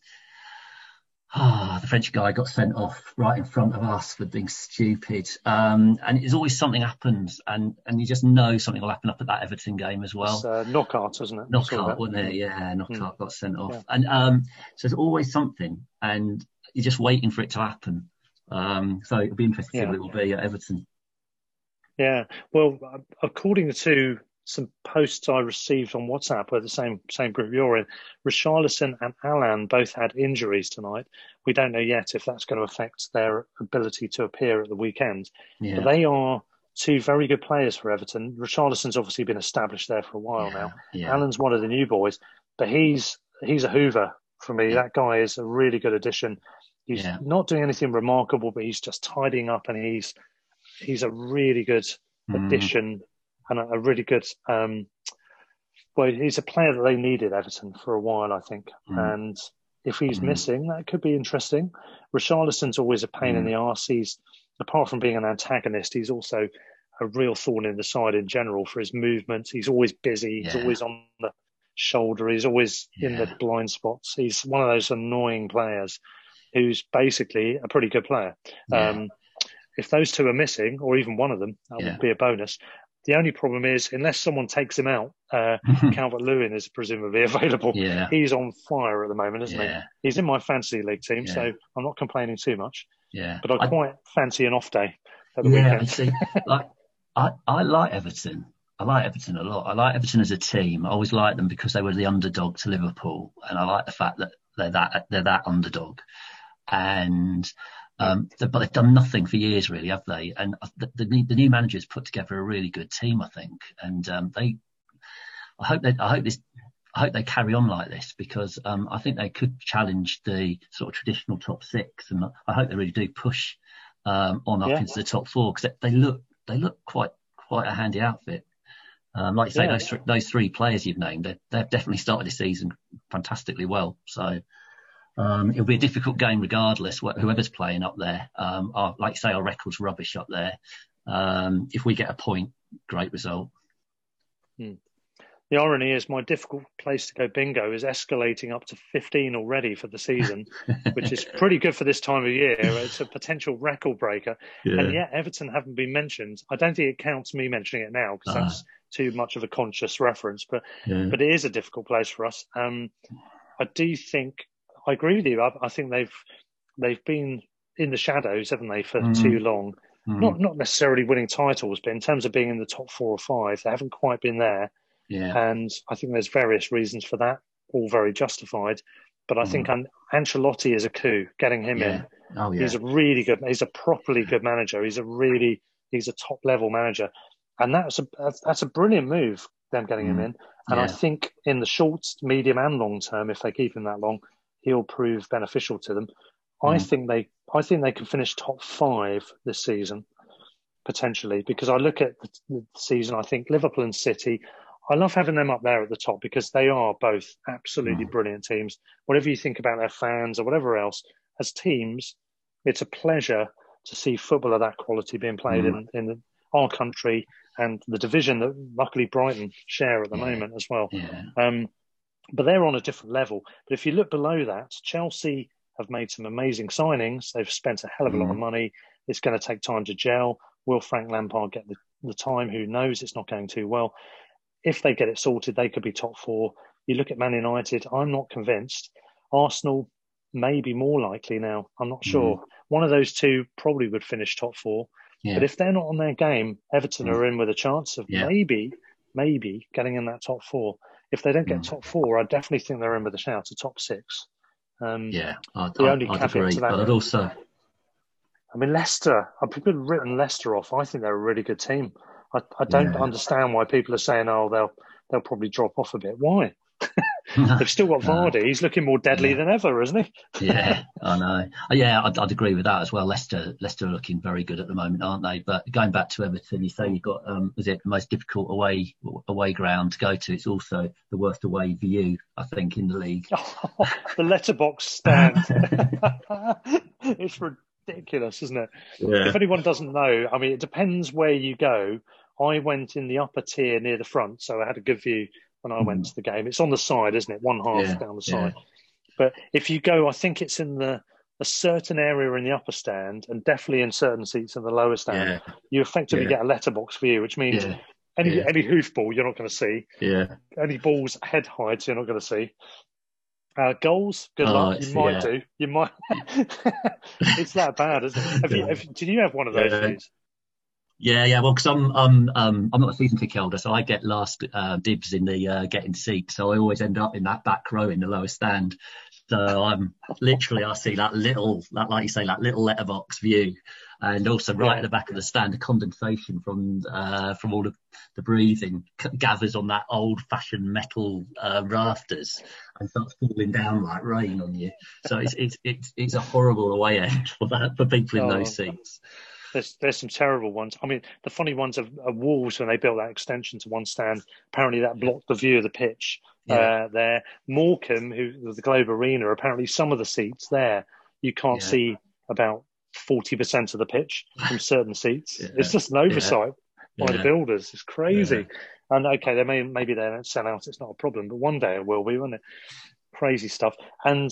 Ah, the French guy got sent off right in front of us for being stupid. Um, and it's always something happens, and, and you just know something will happen up at that Everton game as well. It's uh, Knockaert, isn't it? Knockaert, wasn't it? Yeah, Knockaert Hmm. got sent off. Yeah. And um, so there's always something, and you're just waiting for it to happen. Um, so it'll be interesting to see Yeah. what it will be at Everton. Yeah. Well, according to some posts I received on WhatsApp, were the same same group you're in, Richarlison and Allan both had injuries tonight. We don't know yet if that's going to affect their ability to appear at the weekend. Yeah. But they are two very good players for Everton. Richarlison's obviously been established there for a while yeah. now. Yeah. Allan's one of the new boys, but he's he's a Hoover for me. That guy is a really good addition. He's not doing anything remarkable, but he's just tidying up, and he's he's a really good Mm. addition and a, a really good. Um, well, he's a player that they needed Everton for a while, I think, Mm. and if he's Mm. missing, that could be interesting. Richarlison's always a pain in Mm. the arse. He's apart from being an antagonist, he's also a real thorn in the side in general for his movement. He's always busy. He's Yeah. always on the shoulder. He's always in the blind spots. He's one of those annoying players who's basically a pretty good player. Yeah. Um, if those two are missing, or even one of them, that Yeah. would be a bonus. The only problem is, unless someone takes him out, uh, [LAUGHS] Calvert Lewin is presumably [LAUGHS] available. Yeah. He's on fire at the moment, isn't Yeah. he? He's in my fantasy league team, Yeah. so I'm not complaining too much. Yeah. But I I- quite fancy an off day at the yeah, weekend. see, like I, I like Everton. I like Everton a lot. I like Everton as a team. I always liked them because they were the underdog to Liverpool, and I like the fact that they're that they're that underdog. And um, but they've done nothing for years, really, have they? And the, the, new- the new managers put together a really good team, I think. And um, they, I hope they, I hope this, I hope they carry on like this because um, I think they could challenge the sort of traditional top six, and I hope they really do push um, on up Yeah. into the top four because they, they look they look quite quite a handy outfit. Um, like you say, Yeah. those th- those three players you've named, they, they've definitely started the season fantastically well. So um, it'll be a difficult game regardless. wh- Whoever's playing up there, um, our, like say, our record's rubbish up there. Um, if we get a point, great result. The irony is, my difficult place to go bingo is escalating up to 15 already for the season, [LAUGHS] which is pretty good for this time of year. It's a potential record breaker. And yet, Everton haven't been mentioned. I don't think it counts me mentioning it now because Ah. that's too much of a conscious reference. But yeah. but it is a difficult place for us. Um, I do think I agree with you. I, I think they've they've been in the shadows, haven't they, for Mhm. too long? Mm, Not not necessarily winning titles, but in terms of being in the top four or five, they haven't quite been there. yeah. And I think there's various reasons for that, all very justified. But I Mm. think An- Ancelotti is a coup, getting him in. Oh yeah. He's a really good. He's a properly good manager. He's a really he's a top level manager, and that's a that's, that's a brilliant move. Them getting him Mm. in, and I think in the short, medium, and long term, if they keep him that long, he'll prove beneficial to them. I Mm. think they I think they can finish top five this season potentially because I look at the, the season. I think Liverpool and City. I love having them up there at the top because they are both absolutely Mm. brilliant teams. Whatever you think about their fans or whatever else, as teams, it's a pleasure to see football of that quality being played Mm. in, in our country and the division that luckily Brighton share at the Yeah. moment as well. yeah. Um, but they're on a different level. But if you look below that, Chelsea have made some amazing signings. They've spent a hell of a lot of Mm. money. It's going to take time to gel. Will Frank Lampard get the, the time? Who knows? It's not going too well. If they get it sorted, they could be top four. You look at Man United, I'm not convinced. Arsenal may be more likely now. I'm not sure. One of those two probably would finish top four. Yeah. But if they're not on their game, Everton Mm. are in with a chance of Yeah. maybe, maybe getting in that top four. If they don't get Mm. top four, I definitely think they're in with a shout to top six. Um, Yeah, I'd, The I'd, only I'd caveat agree, to that- but I'd also, I mean, Leicester, people have written Leicester off. I think they're a really good team. I, I don't Yeah. understand why people are saying, oh, they'll they'll probably drop off a bit. Why? [LAUGHS] They've still got [LAUGHS] Vardy. He's looking more deadly Yeah. than ever, isn't he? [LAUGHS] yeah, I know. Uh, Yeah, I'd, I'd agree with that as well. Leicester, Leicester are looking very good at the moment, aren't they? But going back to Everton, you say you've got, um, was it the most difficult away away ground to go to? It's also the worst away view, I think, in the league. [LAUGHS] the letterbox stand. it's ridiculous, isn't it? If anyone doesn't know, I mean, it depends where you go. I went in the upper tier near the front, so I had a good view when I went to the game. It's on the side, isn't it? One half Yeah, down the yeah. side. But if you go, I think it's in the a certain area in the upper stand, and definitely in certain seats in the lower stand. Yeah, You effectively Yeah. get a letterbox view, which means yeah, any yeah. any hoofball you're not going to see, yeah. any balls head heights you're not going to see. Uh, goals, good Oh, luck. You might yeah. do. You might. [LAUGHS] [LAUGHS] it's that bad, isn't it? Have you, have, did you have one of those Yeah. Yeah. Well, because I'm um um I'm not a season ticket holder, so I get last uh, dibs in the uh, getting seat. So I always end up in that back row in the lowest stand. So I'm literally I see that little that like you say that little letterbox view, and also right at the back of the stand, the condensation from uh from all the the breathing c- gathers on that old fashioned metal uh, rafters and starts falling down like rain on you. So it's it's it's it's a horrible away end [LAUGHS] for that for people in Oh. those seats. There's there's some terrible ones. I mean, the funny ones are, are Wolves when they built that extension to one stand. Apparently, that blocked the view of the pitch. Yeah. Uh, there, Morecambe, who was the Globe Arena, apparently some of the seats there you can't Yeah. see about forty percent of the pitch from [LAUGHS] certain seats. Yeah. It's just an oversight by the builders. It's crazy. And okay, they may maybe they don't sell out. It's not a problem, but one day it will be, won't it? Crazy stuff. And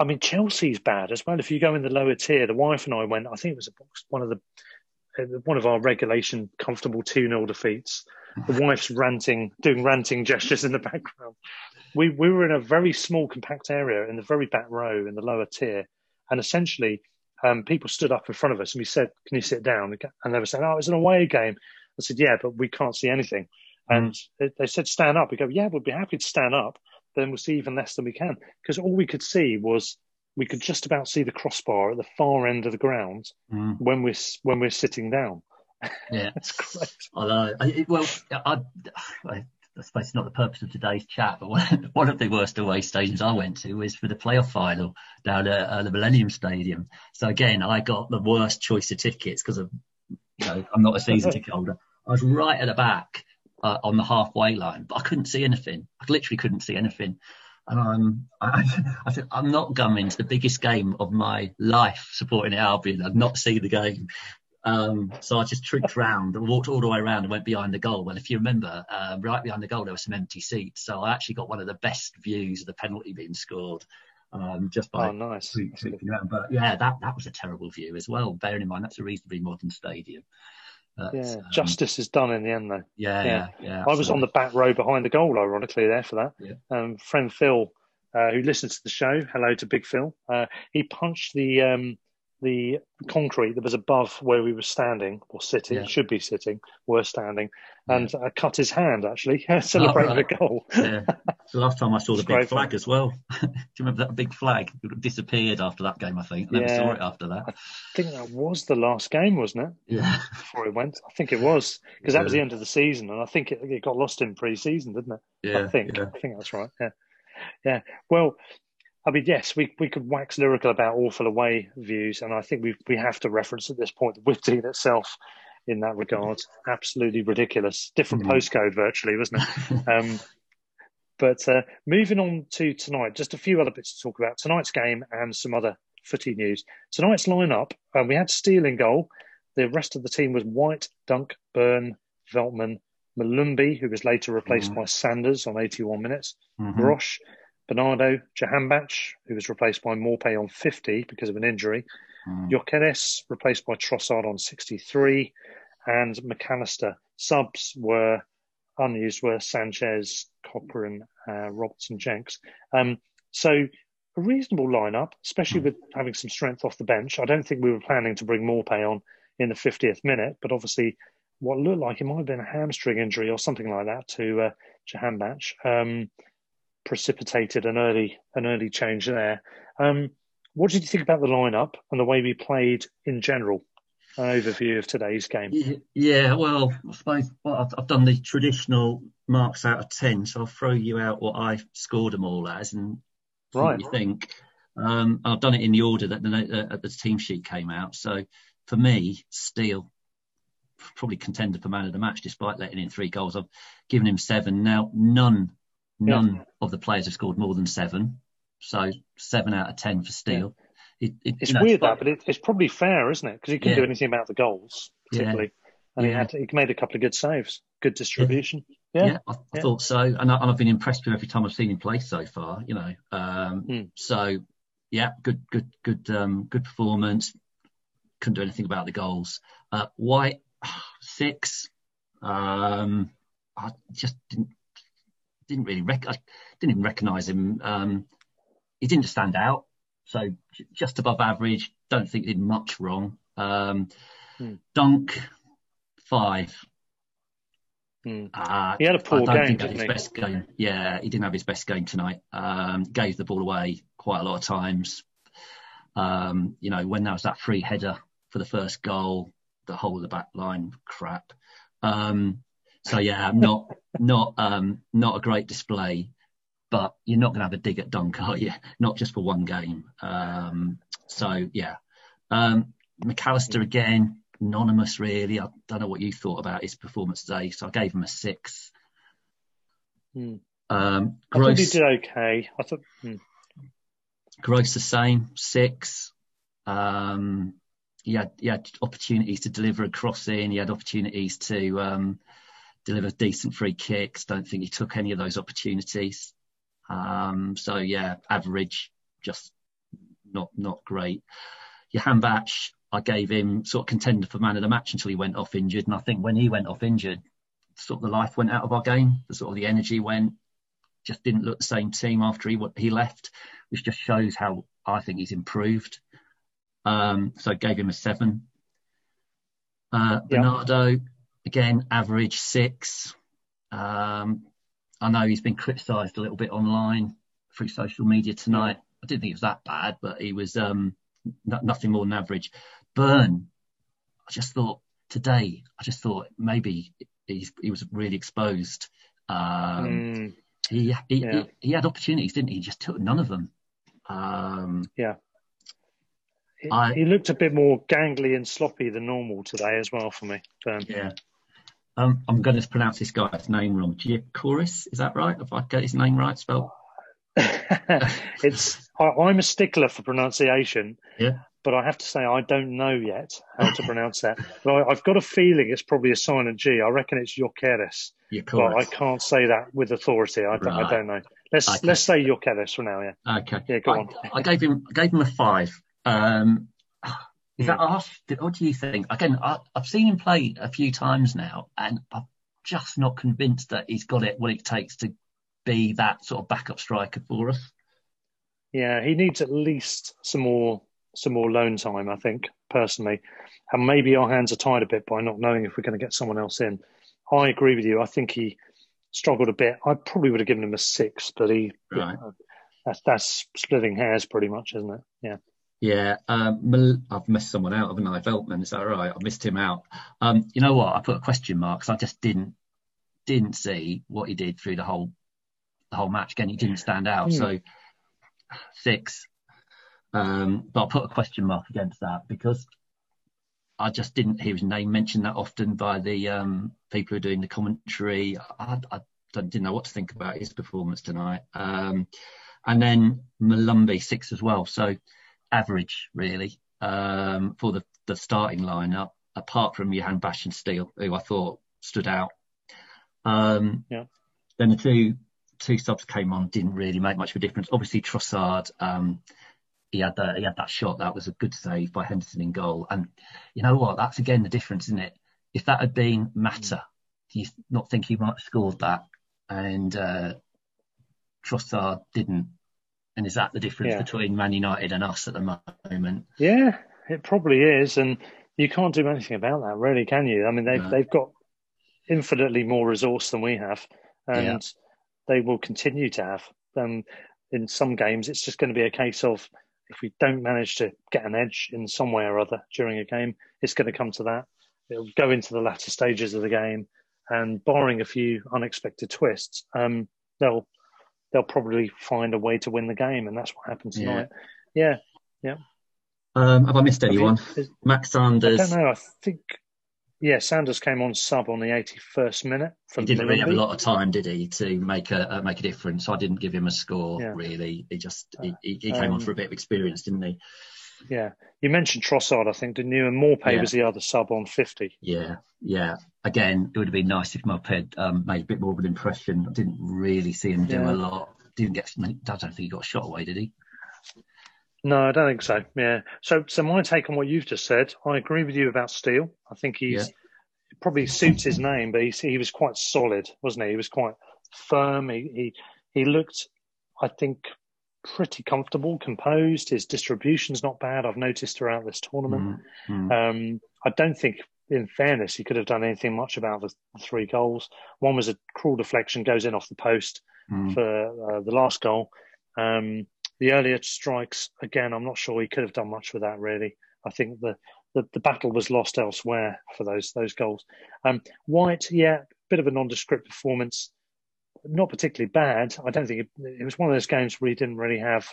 I mean, Chelsea's bad as well. If you go in the lower tier, the wife and I went. I think it was a box, one of the uh, one of our regulation comfortable 2 0 defeats. The wife's ranting, doing ranting gestures in the background. We, we were in a very small, compact area in the very back row in the lower tier. And essentially, um, people stood up in front of us and we said, Can you sit down? And they were saying, Oh, it's an away game. I said, Yeah, but we can't see anything. And they, they said, Stand up. We go, Yeah, we'd be happy to stand up. Then we'll see even less than we can. Because all we could see was we could just about see the crossbar at the far end of the ground Mm. when we're when we're sitting down. [LAUGHS] Yeah. That's great. I know. I, well, I, I, I suppose it's not the purpose of today's chat, but one, [LAUGHS] one of the worst away stadiums I went to was for the playoff final down at uh, the Millennium Stadium. So again, I got the worst choice of tickets because of, you know, I'm not a season [LAUGHS] ticket holder. I was right at the back uh, on the halfway line, but I couldn't see anything. I literally couldn't see anything. And I'm, [LAUGHS] I, I said, I'm not going to the biggest game of my life supporting Albion and not see the game. Um, so I just tricked round and walked all the way around and went behind the goal. Well, if you remember, uh, right behind the goal, there were some empty seats. So I actually got one of the best views of the penalty being scored. Um, just by Oh, nice. But yeah, that, that was a terrible view as well. Bearing in mind, that's a reasonably modern stadium. Yeah, um, justice is done in the end, though. yeah, yeah. yeah, yeah. I was on the back row behind the goal, ironically, there for that. Yeah. Um, friend Phil, uh, who listens to the show, hello to Big Phil. Uh, he punched the um, the concrete that was above where we were standing or sitting, Yeah. should be sitting, were standing, Yeah. and uh, cut his hand actually, [LAUGHS] celebrating right. the goal. [LAUGHS] yeah. The last time I saw the big flag as well. [LAUGHS] Do you remember that big flag? It disappeared after that game, I think. I never Yeah. saw it after that. I think that was the last game, wasn't it? Yeah. Before it went, I think it was because that was the end of the season, and I think it, it got lost in pre-season, didn't it? Yeah. I think. yeah. I think that's right. Yeah. Yeah. Well, I mean, yes, we, we could wax lyrical about awful away views, and I think we we have to reference at this point the Withdean itself in that regard. Absolutely ridiculous. Different Mhm. postcode virtually, wasn't it? [LAUGHS] um, but uh, moving on to tonight, just a few other bits to talk about. Tonight's game and some other footy news. Tonight's lineup, um, we had Steele in goal. The rest of the team was White, Dunk, Burn, Veltman, Molumby, who was later replaced Mhm. by Sanders on 81 minutes, Mhm. Gross, Bernardo, Jahanbakhsh, who was replaced by Maupay on 50 because of an injury, Mm. Gyökeres replaced by Trossard on 63, and McAllister. Subs were unused were Sanchez, Cochrane, uh, Robertson, Jenks. Um, so a reasonable lineup, especially with having some strength off the bench. I don't think we were planning to bring Maupay on in the 50th minute, but obviously what looked like it might have been a hamstring injury or something like that to uh, um, precipitated an early an early change there. Um, what did you think about the lineup and the way we played in general? An overview of today's game. Yeah, well, I suppose well, I've, I've done the traditional marks out of 10, so I'll throw you out what I scored them all as and Right. what you think. Um, I've done it in the order that the, uh, the team sheet came out. So for me, Steele, probably contender for man of the match despite letting in three goals. I've given him seven. Now, none, none of the players have scored more than seven. So seven out of 10 for Steele. It, it, It's you know, weird despite- that, but it, it's probably fair, isn't it? Because he couldn't Yeah. do anything about the goals, Yeah. particularly, and he Yeah. had he made a couple of good saves, good distribution. Yeah, Yeah, I, I Yeah. thought so, and, I, and I've been impressed with every time I've seen him play so far. You know, um, Hmm. so yeah, good, good, good, um, good performance. Couldn't do anything about the goals. Uh, White [SIGHS] six. Um, I just didn't didn't really rec- I didn't even recognise him. Um, he didn't stand out, so j- just above average. Don't think he did much wrong. Um, Hmm. Dunk five. Hmm. Uh, He had a poor game, didn't he? best game. Yeah, he didn't have his best game tonight. Um, gave the ball away quite a lot of times. Um, you know, when there was that free header for the first goal, the whole of the back line crap. Um, so yeah, not not um, not a great display, but you're not going to have a dig at Dunk, are you? Not just for one game. Um, so yeah, um, McAllister again, anonymous really. I don't know what you thought about his performance today, so I gave him a six. Hmm. Um, I thought he Gross, did okay. I thought hmm. Gross the same, six. Um, he had, he had opportunities to deliver a crossing. He had opportunities to um, deliver decent free kicks. Don't think he took any of those opportunities. Um, so yeah, average, just not not great. Jahanbakhsh, I gave him sort of contender for man of the match until he went off injured. And I think when he went off injured, sort of the life went out of our game. The sort of the energy went, just didn't look the same team after he he left, which just shows how I think he's improved. Um, so I gave him a seven. Uh, Bernardo, again, average six. Um, I know he's been criticised a little bit online through social media tonight. I didn't think it was that bad, but he was um, nothing more than average. Burn, I just thought today, I just thought maybe he was really exposed. Um, mm. he, he, yeah. he, he, had opportunities, didn't he? He just took none of them. Um, yeah. He, I, he, looked a bit more gangly and sloppy than normal today as well for me. Burn. Yeah. Um, I'm going to pronounce this guy's name wrong. Giacoris, is that right? If I get his name right spelled? [LAUGHS] it's I, am a stickler for pronunciation. Yeah. But I have to say I don't know yet how to pronounce that. [LAUGHS] But I, have got a feeling it's probably a silent G. I reckon it's Yokeres. But I can't say that with authority. I, right. I don't know. Let's okay. let's say Yokeres for now. Yeah. Okay. Yeah. Go I, on. I gave him I gave him a five. Um, is that harsh? Hmm. What do you think? Again, I, I've seen him play a few times now, and I'm just not convinced that he's got it what it takes to be that sort of backup striker for us. Yeah, he needs at least some more some more loan time, I think, personally. And maybe our hands are tied a bit by not knowing if we're going to get someone else in. I agree with you. I think he struggled a bit. I probably would have given him a six, but he right. yeah, that's that's splitting hairs pretty much, isn't it? Yeah. Yeah, um, I've missed someone out, haven't I? Veltman, is that right? I missed him out. Um, you know what? I put a question mark because I just didn't didn't see what he did through the whole the whole match. Again, he didn't stand out. Mm. So six. Um, but I'll put a question mark against that because I just didn't hear his name mentioned that often by the um, people who are doing the commentary. I, I didn't know what to think about his performance tonight. Um, and then Molumby six as well. So average really um, for the, the starting lineup, apart from Jahanbakhsh and Steele, who I thought stood out. Um, yeah. Then the two two subs came on didn't really make much of a difference. Obviously, Trossard, um, he had that he had that shot that was a good save by Henderson in goal. And you know what? That's again the difference, isn't it? If that had been Mata, do you not think he might have scored that? And uh, Trossard didn't. And is that the difference yeah. between Man United and us at the moment? Yeah, it probably is. And you can't do anything about that, really, can you? I mean, they've no. they've got infinitely more resource than we have, and yeah they will continue to have. Um, in some games, it's just going to be a case of if we don't manage to get an edge in some way or other during a game, it's going to come to that. It'll go into the latter stages of the game, and barring a few unexpected twists, um, they'll they'll probably find a way to win the game, and that's what happened tonight. Yeah, yeah. yeah. Um, have I missed anyone? You, Max Sanders. I don't know. I think yeah, Sanders came on sub on the 81st minute. he didn't really have a lot of time, did he, to make a uh, make a difference? I didn't give him a score yeah. really. He just he, he came um, on for a bit of experience, didn't he? Yeah, you mentioned Trossard, I think, didn't you? And Maupay yeah. was the other sub on 50. Yeah, yeah. Again, it would have been nice if Maupay um, made a bit more of an impression. I didn't really see him do yeah. a lot. Didn't get. I don't think he got shot away, did he? No, I don't think so. Yeah. So, so my take on what you've just said, I agree with you about Steele. I think he's yeah. probably suits his name, but he he was quite solid, wasn't he? He was quite firm. He he he looked, I think, pretty comfortable, composed. His distribution's not bad. I've noticed throughout this tournament. Mm-hmm. Um, I don't think, in fairness, he could have done anything much about the three goals. One was a cruel deflection, goes in off the post mm. for uh, the last goal. Um, the earlier strikes, again, I'm not sure he could have done much with that. Really, I think the the, the battle was lost elsewhere for those those goals. Um, White, yeah, a bit of a nondescript performance, not particularly bad. I don't think it, it was one of those games where he didn't really have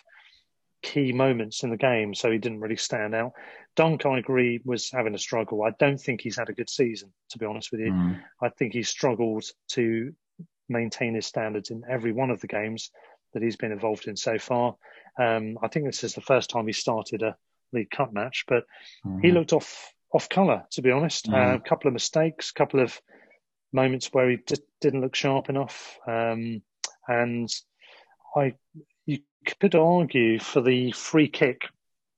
key moments in the game, so he didn't really stand out. Dunk, I agree, was having a struggle. I don't think he's had a good season, to be honest with you. Mm. I think he struggled to maintain his standards in every one of the games that he's been involved in so far. Um, I think this is the first time he started a League Cup match, but mm-hmm. he looked off off colour, to be honest. Mm-hmm. Uh, a couple of mistakes, a couple of moments where he just didn't look sharp enough, um, and I you could argue for the free kick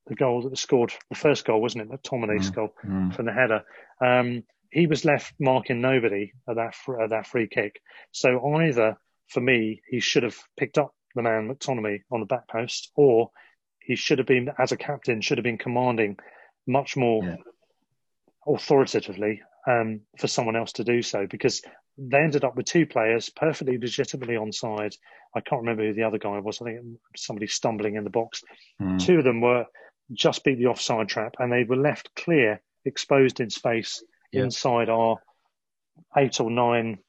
the goal that was scored, the first goal, wasn't it? McTominay's Mm, goal mm. from the header. Um, he was left marking nobody at that at that free kick. So either for me, he should have picked up the man McTominay on the back post, or he should have been, as a captain, should have been commanding much more Yeah. authoritatively um, for someone else to do so because they ended up with two players perfectly legitimately onside. I can't remember who the other guy was. I think somebody stumbling in the box. Mm. Two of them were just beat the offside trap and they were left clear, exposed in space Yeah. inside our eight or nine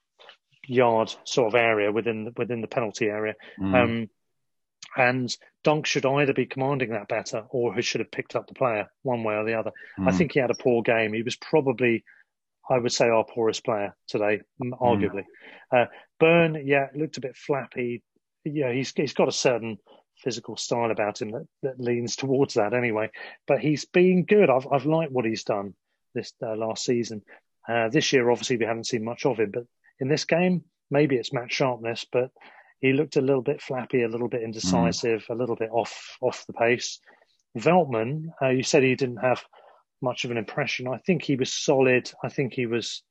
yard sort of area within the, within the penalty area. Mm. Um, and Dunk should either be commanding that better or who should have picked up the player one way or the other. I Mm. think he had a poor game. He was probably, I would say, our poorest player today, m- arguably. Uh, Byrne, yeah, looked a bit flappy. Yeah, he's he's got a certain physical style about him that, that leans towards that anyway. But he's been good. I've I've liked what he's done this uh, last season. Uh, this year, obviously, we haven't seen much of him, but in this game, maybe it's match sharpness, but he looked a little bit flappy, a little bit indecisive, a little bit off off the pace. Veltman, uh, you said he didn't have much of an impression. I think he was solid. I think he was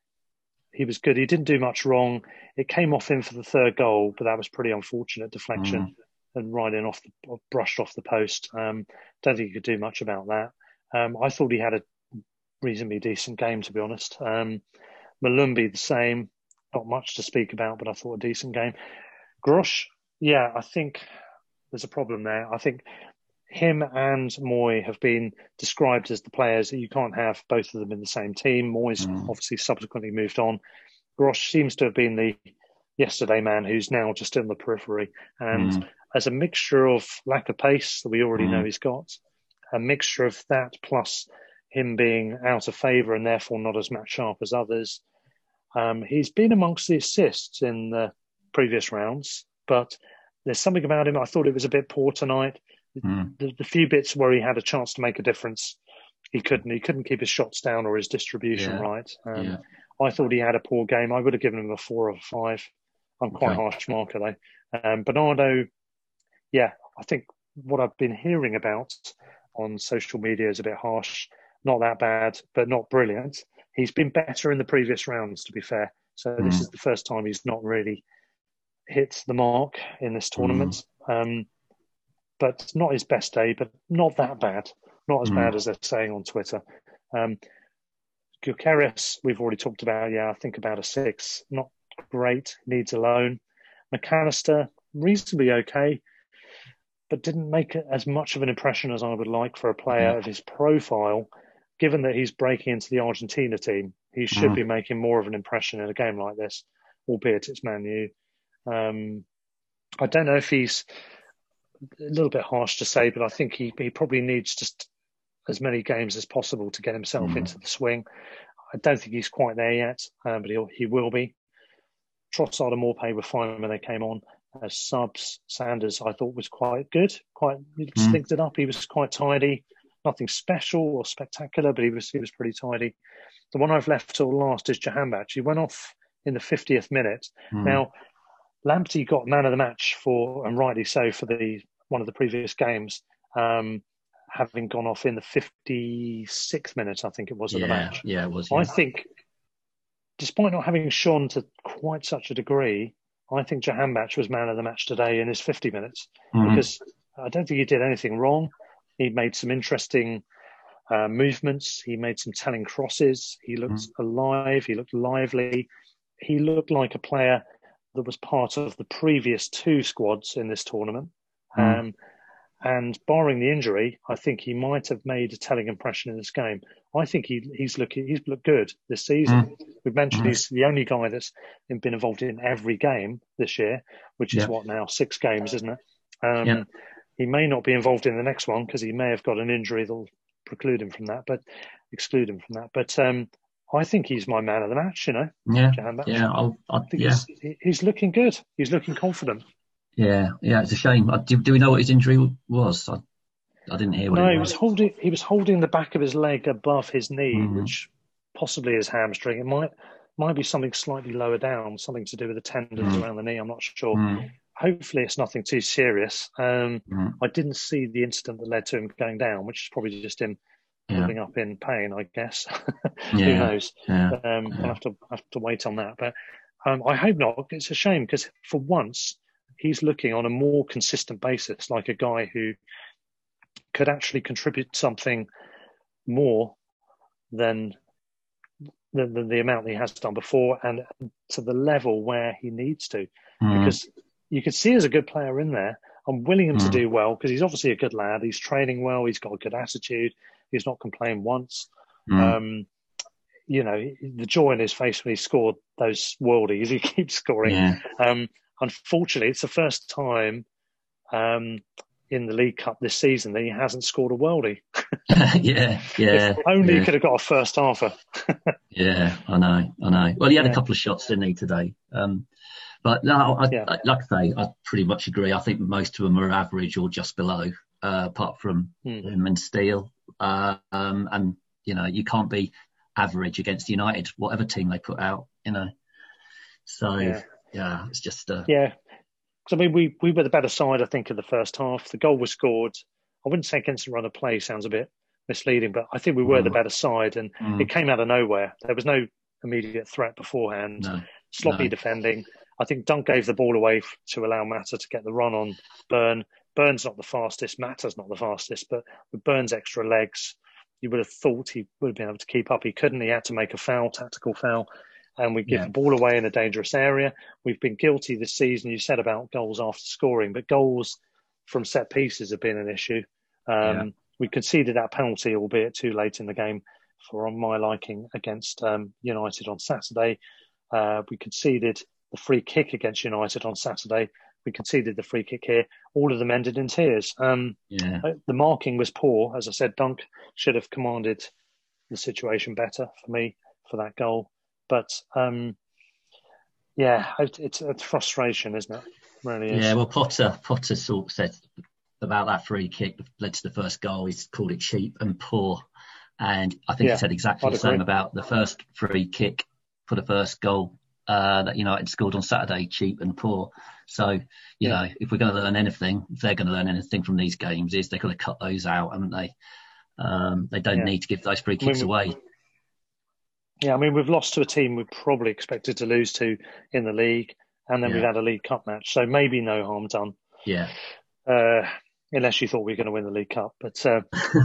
he was good. He didn't do much wrong. It came off him for the third goal, but that was pretty unfortunate deflection and right in off the brushed off the post. Um, don't think he could do much about that. Um, I thought he had a reasonably decent game, to be honest. Um, Molumby the same, not much to speak about, but I thought a decent game. Grosh, yeah, I think there's a problem there. I think him and Mooy have been described as the players that you can't have both of them in the same team. Mooy's Mm. obviously subsequently moved on. Grosh seems to have been the yesterday man who's now just in the periphery. And Mm. as a mixture of lack of pace that we already Mm. know he's got, a mixture of that plus him being out of favour and therefore not as match sharp as others. Um, he's been amongst the assists in the previous rounds, but there's something about him. I thought it was a bit poor tonight. Mm. The, the few bits where he had a chance to make a difference, he couldn't. He couldn't keep his shots down or his distribution Yeah. right. Um, Yeah. I thought he had a poor game. I would have given him a four or a five. I'm quite Okay. harsh marker though. Um, Bernardo, yeah, I think what I've been hearing about on social media is a bit harsh. Not that bad, but not brilliant. He's been better in the previous rounds, to be fair. So this Mm. is the first time he's not really hit the mark in this tournament. Um, but not his best day, but not that bad. Not as Mm. bad as they're saying on Twitter. Um, we've already talked about. Yeah, I think about a six. Not great. Needs a loan. McAllister, reasonably okay, but didn't make as much of an impression as I would like for a player Yeah. of his profile. Given that he's breaking into the Argentina team, he should Mhm. be making more of an impression in a game like this, albeit it's Man U. Um, I don't know if he's a little bit harsh to say, but I think he, he probably needs just as many games as possible to get himself Mhm. into the swing. I don't think he's quite there yet, um, but he'll, he will be. Trossard and Maupay were fine when they came on as subs. Sanders, I thought, was quite good. Quite Mm. linked it up. He was quite tidy. Nothing special or spectacular, but he was he was pretty tidy. The one I've left till last is Jahanbakhsh. He went off in the 50th minute. Mm. Now, Lamptey got man of the match for, and rightly so, for the one of the previous games, um, having gone off in the 56th minute, I think it was, of the match. yeah, it was. I think, despite not having shone to quite such a degree, I think Jahanbakhsh was man of the match today in his 50 minutes Mm. because I don't think he did anything wrong. He made some interesting uh, movements. He made some telling crosses. He looked alive. He looked lively. He looked like a player that was part of the previous two squads in this tournament. Mm. Um, and barring the injury, I think he might have made a telling impression in this game. I think he, he's looking he's looked good this season. We've mentioned Mm. he's the only guy that's been involved in every game this year, which is Yeah. what now six games, isn't it? Um, Yeah. He may not be involved in the next one because he may have got an injury that'll preclude him from that, but exclude him from that. But um, I think he's my man of the match. You know, yeah, yeah, I think yeah, he's, he's looking good. He's looking confident. Yeah, yeah. It's a shame. Uh, Do, do we know what his injury was? I, I didn't hear what No, he was. was holding he was holding the back of his leg above his knee, Mhm. which possibly is hamstring. It might might be something slightly lower down, something to do with the tendons Mm. around the knee. I'm not sure. Mm. hopefully it's nothing too serious. Um, Mhm. I didn't see the incident that led to him going down, which is probably just him Yeah. up in pain, I guess. [LAUGHS] Who knows? Yeah. Um, Yeah. I'll have to have to wait on that. But um, I hope not. It's a shame because for once he's looking on a more consistent basis, like a guy who could actually contribute something more than than, than the amount he has done before, and to the level where he needs to. Mm. Because you can see there's a good player in there. I'm willing him to Mm. do well because he's obviously a good lad. He's training well. He's got a good attitude. He's not complained once. Mm. Um, you know, the joy in his face when he scored those worldies, [LAUGHS] he keeps scoring. yeah. Um, unfortunately, it's the first time um, in the League Cup this season that he hasn't scored a worldie. [LAUGHS] [LAUGHS] yeah. Yeah. if only yeah. he could have got a first halfer. [LAUGHS] Yeah, I know, I know. Well, he had Yeah. a couple of shots, didn't he, today? Um, but no, I, Yeah. I, like I say, I pretty much agree. I think most of them are average or just below, uh, apart from Hmm. him and Steele. Uh, um, and you know, you can't be average against United, whatever team they put out. You know, so Yeah. it's just uh, Yeah. 'Cause, I mean, we, we were the better side, I think, in the first half. The goal was scored. I wouldn't say against the run of play sounds a bit misleading, but I think we were the Mm. better side and mm, it came out of nowhere. There was no immediate threat beforehand. no, sloppy No. defending. I think Dunk gave the ball away to allow Mata to get the run on Burn. Burn's not the fastest, Mata's not the fastest, but with Burn's extra legs, you would have thought he would have been able to keep up. He couldn't. He had to make a foul, tactical foul, and we give Yeah. the ball away in a dangerous area. We've been guilty this season. You said about goals after scoring, but goals from set pieces have been an issue. Um, Yeah. We conceded that penalty, albeit too late in the game, for on my liking against um, United on Saturday. Uh, we conceded the free kick against United on Saturday. We conceded the free kick here. All of them ended in tears. Um, yeah, uh, the marking was poor. As I said, Dunk should have commanded the situation better for me for that goal. But um, yeah, it's a frustration, isn't it? Really is. yeah. Well, Potter, Potter sort of said about that free kick that led to the first goal. He's called it cheap and poor, and I think Yeah, he said exactly I'd the same about the first free kick for the first goal uh, that United scored on Saturday, cheap and poor. So, you Yeah. know, if we're going to learn anything, if they're going to learn anything from these games, is they're going to cut those out, haven't they? Um, they don't Yeah. need to give those free I mean, kicks away. Yeah, I mean, we've lost to a team we probably expected to lose to in the league, and then Yeah. we've had a League Cup match. So maybe no harm done, Yeah. uh, unless you thought we were going to win the League Cup. But uh, [LAUGHS]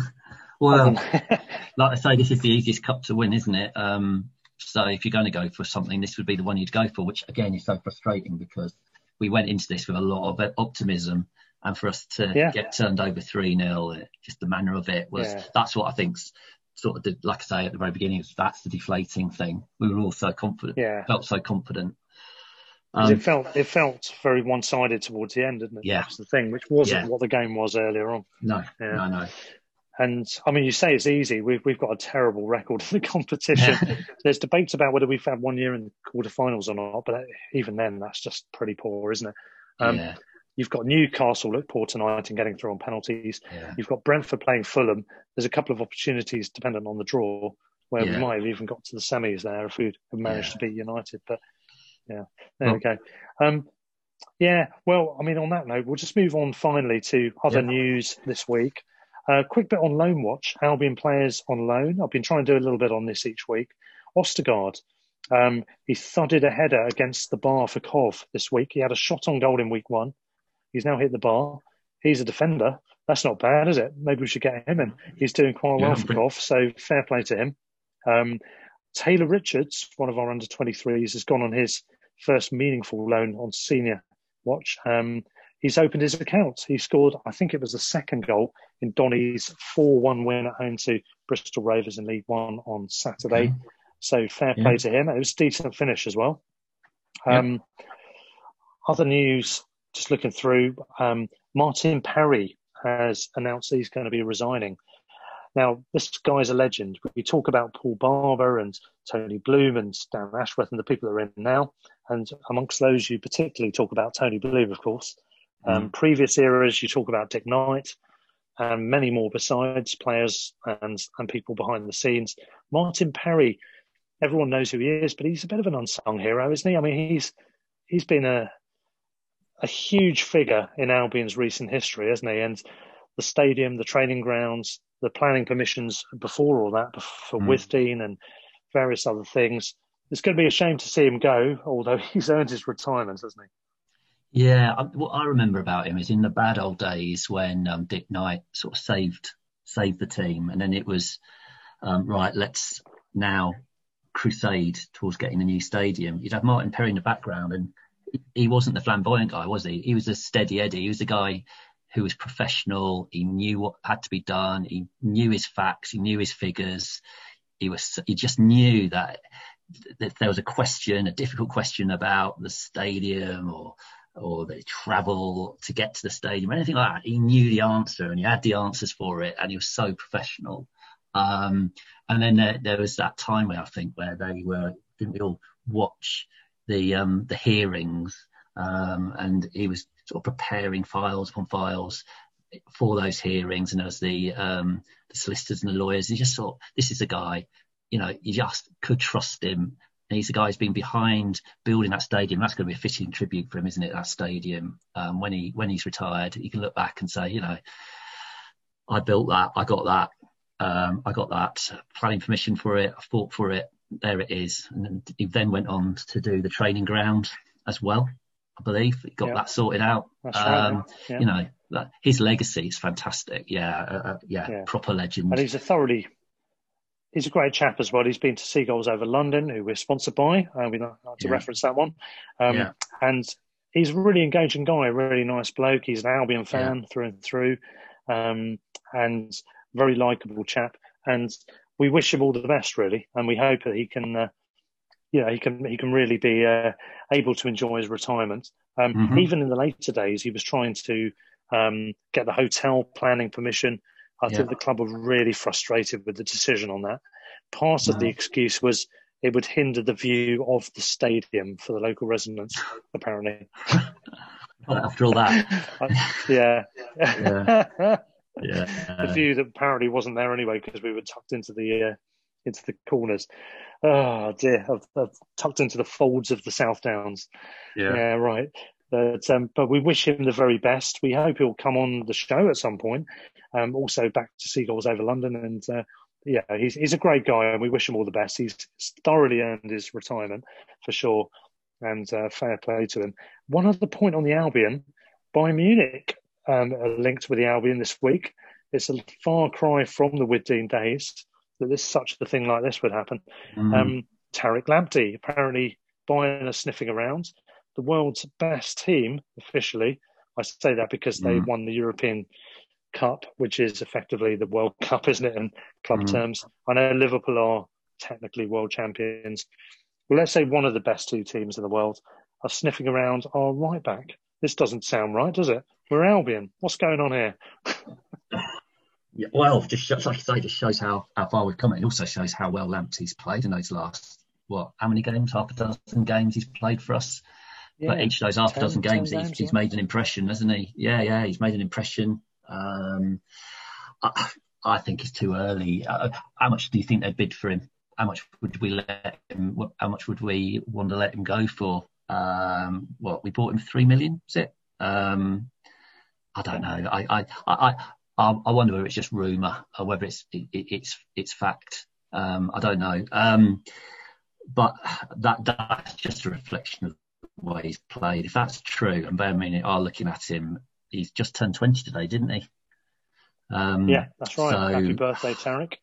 Well, [LAUGHS] like I say, this is the easiest cup to win, isn't it? Um, so if you're going to go for something, this would be the one you'd go for, which again is so frustrating because we went into this with a lot of optimism, and for us to Yeah. get turned over three 0 just the manner of it was Yeah. that's what I think's sort of the, like I say at the very beginning, is that's the deflating thing. We were all so confident, yeah, felt so confident. Um, it felt it felt very one sided towards the end, didn't it? Yeah. That's the thing, which wasn't Yeah. what the game was earlier on. no, Yeah. no, no. And I mean, you say it's easy. We've we've got a terrible record in the competition. [LAUGHS] There's debates about whether we've had one year in the quarterfinals or not, but even then, that's just pretty poor, isn't it? Um, yeah, You've got Newcastle look poor tonight and getting through on penalties. yeah, You've got Brentford playing Fulham. There's a couple of opportunities dependent on the draw where Yeah. we might have even got to the semis there if we'd have managed Yeah. to beat United. But yeah, there Well- we go. Um, yeah, well, I mean, on that note, we'll just move on finally to other news this week. Uh, quick bit on loan watch. Albion players on loan. I've been trying to do a little bit on this each week. Østigård, um, he thudded a header against the bar for Cov this week. He had a shot on goal in week one. He's now hit the bar. He's a defender. That's not bad, is it? Maybe we should get him in. He's doing quite well Yeah, for Cov, so fair play to him. Um, Taylor Richards, one of our under 23s, has gone on his first meaningful loan on senior watch. Um, he's opened his account. He scored, I think it was the second goal in Donny's 4 1 win at home to Bristol Rovers in League One on Saturday. Okay. So fair Yeah. play to him. It was a decent finish as well. Yeah. Um, Other news, just looking through, um, Martin Perry has announced he's going to be resigning. Now, this guy's a legend. We talk about Paul Barber and Tony Bloom and Dan Ashworth and the people that are in now. And amongst those, you particularly talk about Tony Bloom, of course. Um, previous eras, you talk about Dick Knight and many more besides players and, and people behind the scenes. Martin Perry, everyone knows who he is, but he's a bit of an unsung hero, isn't he? I mean, he's he's been a a huge figure in Albion's recent history, hasn't he? And the stadium, the training grounds, the planning permissions before all that for mm. Withdean and various other things. It's going to be a shame to see him go, although [LAUGHS] he's earned his retirement, hasn't he? Yeah, what I remember about him is in the bad old days when um, Dick Knight sort of saved saved the team, and then it was um, right. Let's now crusade towards getting a new stadium. You'd have Martin Perry in the background, and he wasn't the flamboyant guy, was he? He was a steady Eddie. He was a guy who was professional. He knew what had to be done. He knew his facts. He knew his figures. He was. He just knew that, that there was a question, a difficult question about the stadium or or the travel to get to the stadium, or anything like that. He knew the answer and he had the answers for it, and he was so professional. Um, and then there, there, was that time where I think where they were, didn't we all watch the um, the hearings, um, and he was sort of preparing files upon files for those hearings, and as the um, the solicitors and the lawyers. You just thought, this is a guy, you know, you just could trust him. And he's the guy who's been behind building that stadium. That's going to be a fitting tribute for him, isn't it? That stadium. Um, when he when he's retired, you can look back and say, you know, I built that, I got that, um, I got that planning permission for it, I fought for it, there it is. And he then went on to do the training ground as well. I believe he got yeah. that sorted out. That's right. Um, yeah. You know, that, his legacy is fantastic. Yeah, uh, uh, yeah, yeah, proper legend. And he's a thoroughly, he's a great chap as well. He's been to Seagulls over London, who we're sponsored by. Uh, we like to reference that one. Um. And he's a really engaging guy, really nice bloke. He's an Albion fan through and through, um, and very likable chap. And we wish him all the best, really, and we hope that he can, uh, you know, he can he can really be uh, able to enjoy his retirement. Um, mm-hmm. Even in the later days, he was trying to um, get the hotel planning permission. I yeah. think the club were really frustrated with the decision on that. Part of the mm-hmm. excuse was it would hinder the view of the stadium for the local residents, apparently. [LAUGHS] After all that, [LAUGHS] yeah. yeah. [LAUGHS] Yeah. [LAUGHS] the view that apparently wasn't there anyway because we were tucked into the uh, into the corners. Oh dear, I've, I've, tucked into the folds of the South Downs. Yeah, yeah right. But, um, but we wish him the very best. We hope he'll come on the show at some point. Um, also back to Seagulls over London, and uh, yeah, he's he's a great guy, and we wish him all the best. He's thoroughly earned his retirement for sure, and uh, fair play to him. One other point on the Albion, Bayern Munich um, linked with the Albion this week. It's a far cry from the Withdean days that this such a thing like this would happen. Mm. Um, Tariq Lamptey apparently Bayern are sniffing around. The world's best team officially. I say that because mm. they won the European Cup, which is effectively the World [LAUGHS] Cup, isn't it, in club mm. terms? I know Liverpool are technically world champions. Well, let's say one of the best two teams in the world are sniffing around our right back. This doesn't sound right, does it? We're Albion. What's going on here? [LAUGHS] yeah, well, just like I say, just shows how, how far we've come. It also shows how well Lamptey's played in those last what? How many games? Half a dozen games he's played for us. Yeah, but each of those half ten, a dozen games, he's, games, he's yeah. made an impression, hasn't he? Yeah, yeah, he's made an impression. Um, I, I, think it's too early. Uh, how much do you think they'd bid for him? How much would we let him? How much would we want to let him go for? Um, what we bought him three million, is it? Um, I don't know. I I I I, I wonder whether it's just rumor or whether it's it, it's it's fact. Um, I don't know. Um, but that that's just a reflection of the way he's played. If that's true, and Bayern Munich are looking at him, he's just turned 20 today, didn't he? Um, yeah, that's right. So, Happy birthday, Tariq.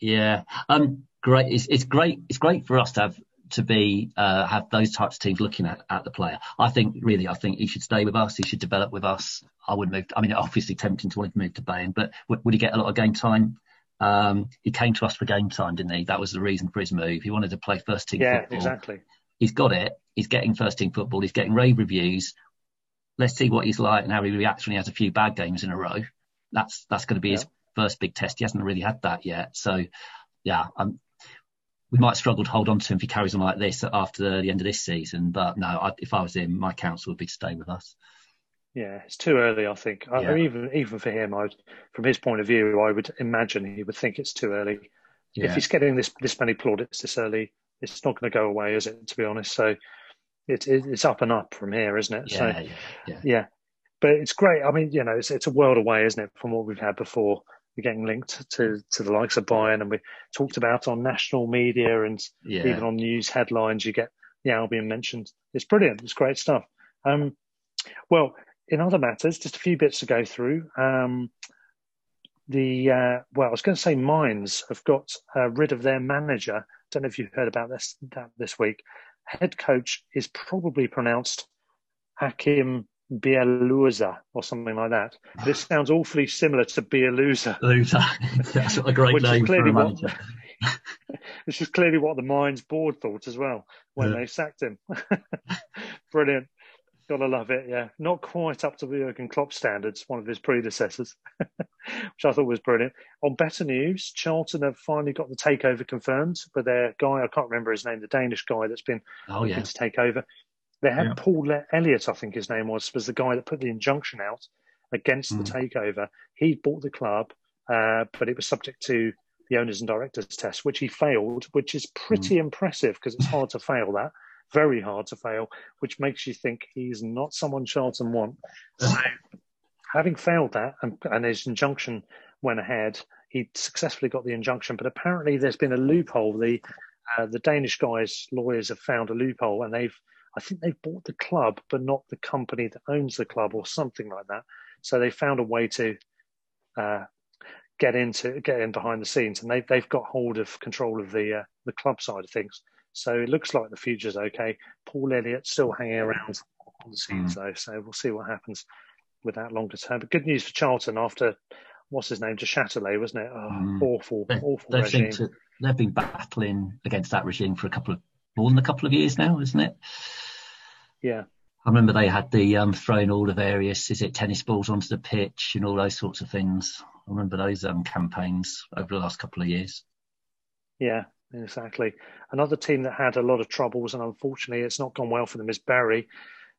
Yeah, um, great. It's, it's great. It's great for us to have to be uh, have those types of teams looking at, at the player. I think really, I think he should stay with us. He should develop with us. I would move. I mean, obviously tempting to want to move to Bayern, but would, would he get a lot of game time? Um, he came to us for game time, didn't he? That was the reason for his move. He wanted to play first team yeah, football. exactly. He's got it. He's getting first team football. He's getting rave reviews. Let's see what he's like and how he reacts when he has a few bad games in a row. That's that's going to be yeah. his first big test. He hasn't really had that yet. So, yeah, I'm we might struggle to hold on to him if he carries on like this after the end of this season. But no, I, if I was him, my counsel would be to stay with us. Yeah, it's too early. I think yeah. I, even even for him, I from his point of view, I would imagine he would think it's too early. Yeah. If he's getting this this many plaudits this early, it's not going to go away, is it? To be honest, so it, it, it's up and up from here, isn't it? Yeah, so yeah, yeah. yeah, but it's great. I mean, you know, it's it's a world away, isn't it, from what we've had before. We're getting linked to to the likes of Bayern, and we talked about on national media and Yeah. even on news headlines. You get the Albion mentioned. It's brilliant. It's great stuff. Um, well, in other matters, just a few bits to go through. Um, the uh, well, I was going to say Mainz have got uh, rid of their manager. Don't know if you've heard about this that this week. Head coach is probably pronounced Hakim Bialuza or something like that. This [SIGHS] sounds awfully similar to Bialuza, Luther. [LAUGHS] That's a great Which is name for clearly a what- manager. [LAUGHS] which is clearly what the Mainz board thought as well when Yeah. they sacked him. [LAUGHS] Brilliant. Gotta love it, yeah. Not quite up to the Jurgen Klopp standards, one of his predecessors, which I thought was brilliant. On better news, Charlton have finally got the takeover confirmed, but their guy, I can't remember his name, the Danish guy that's been Oh yeah. to take over. They had Yeah. Paul Elliott, I think his name was, was the guy that put the injunction out against the Mm. takeover. He bought the club, uh, but it was subject to the owners and directors test, which he failed, which is pretty Mm. impressive because it's hard to fail that, very hard to fail, which makes you think he's not someone Charlton want. [LAUGHS] So, having failed that, and, and his injunction went ahead, he successfully got the injunction, but apparently there's been a loophole. The uh, the Danish guys, lawyers, have found a loophole, and they've, I think they've bought the club, but not the company that owns the club, or something like that. So they found a way to uh, get into get in behind the scenes, and they've they've got hold of control of the uh, the club side of things. So it looks like the future's okay. Paul Elliott still hanging around on the scenes though, so we'll see what happens with that longer term. But good news for Charlton after what's his name, Duchâtelet, wasn't it? Oh, Mm. Awful, They, awful they regime. to, they've been battling against that regime for a couple of more than a couple of years now, isn't it? Yeah, I remember they had the um, throwing all the various, is it tennis balls onto the pitch and all those sorts of things. I remember those um, campaigns over the last couple of years. yeah, exactly. Another team that had a lot of troubles, and unfortunately, it's not gone well for them, is Bury,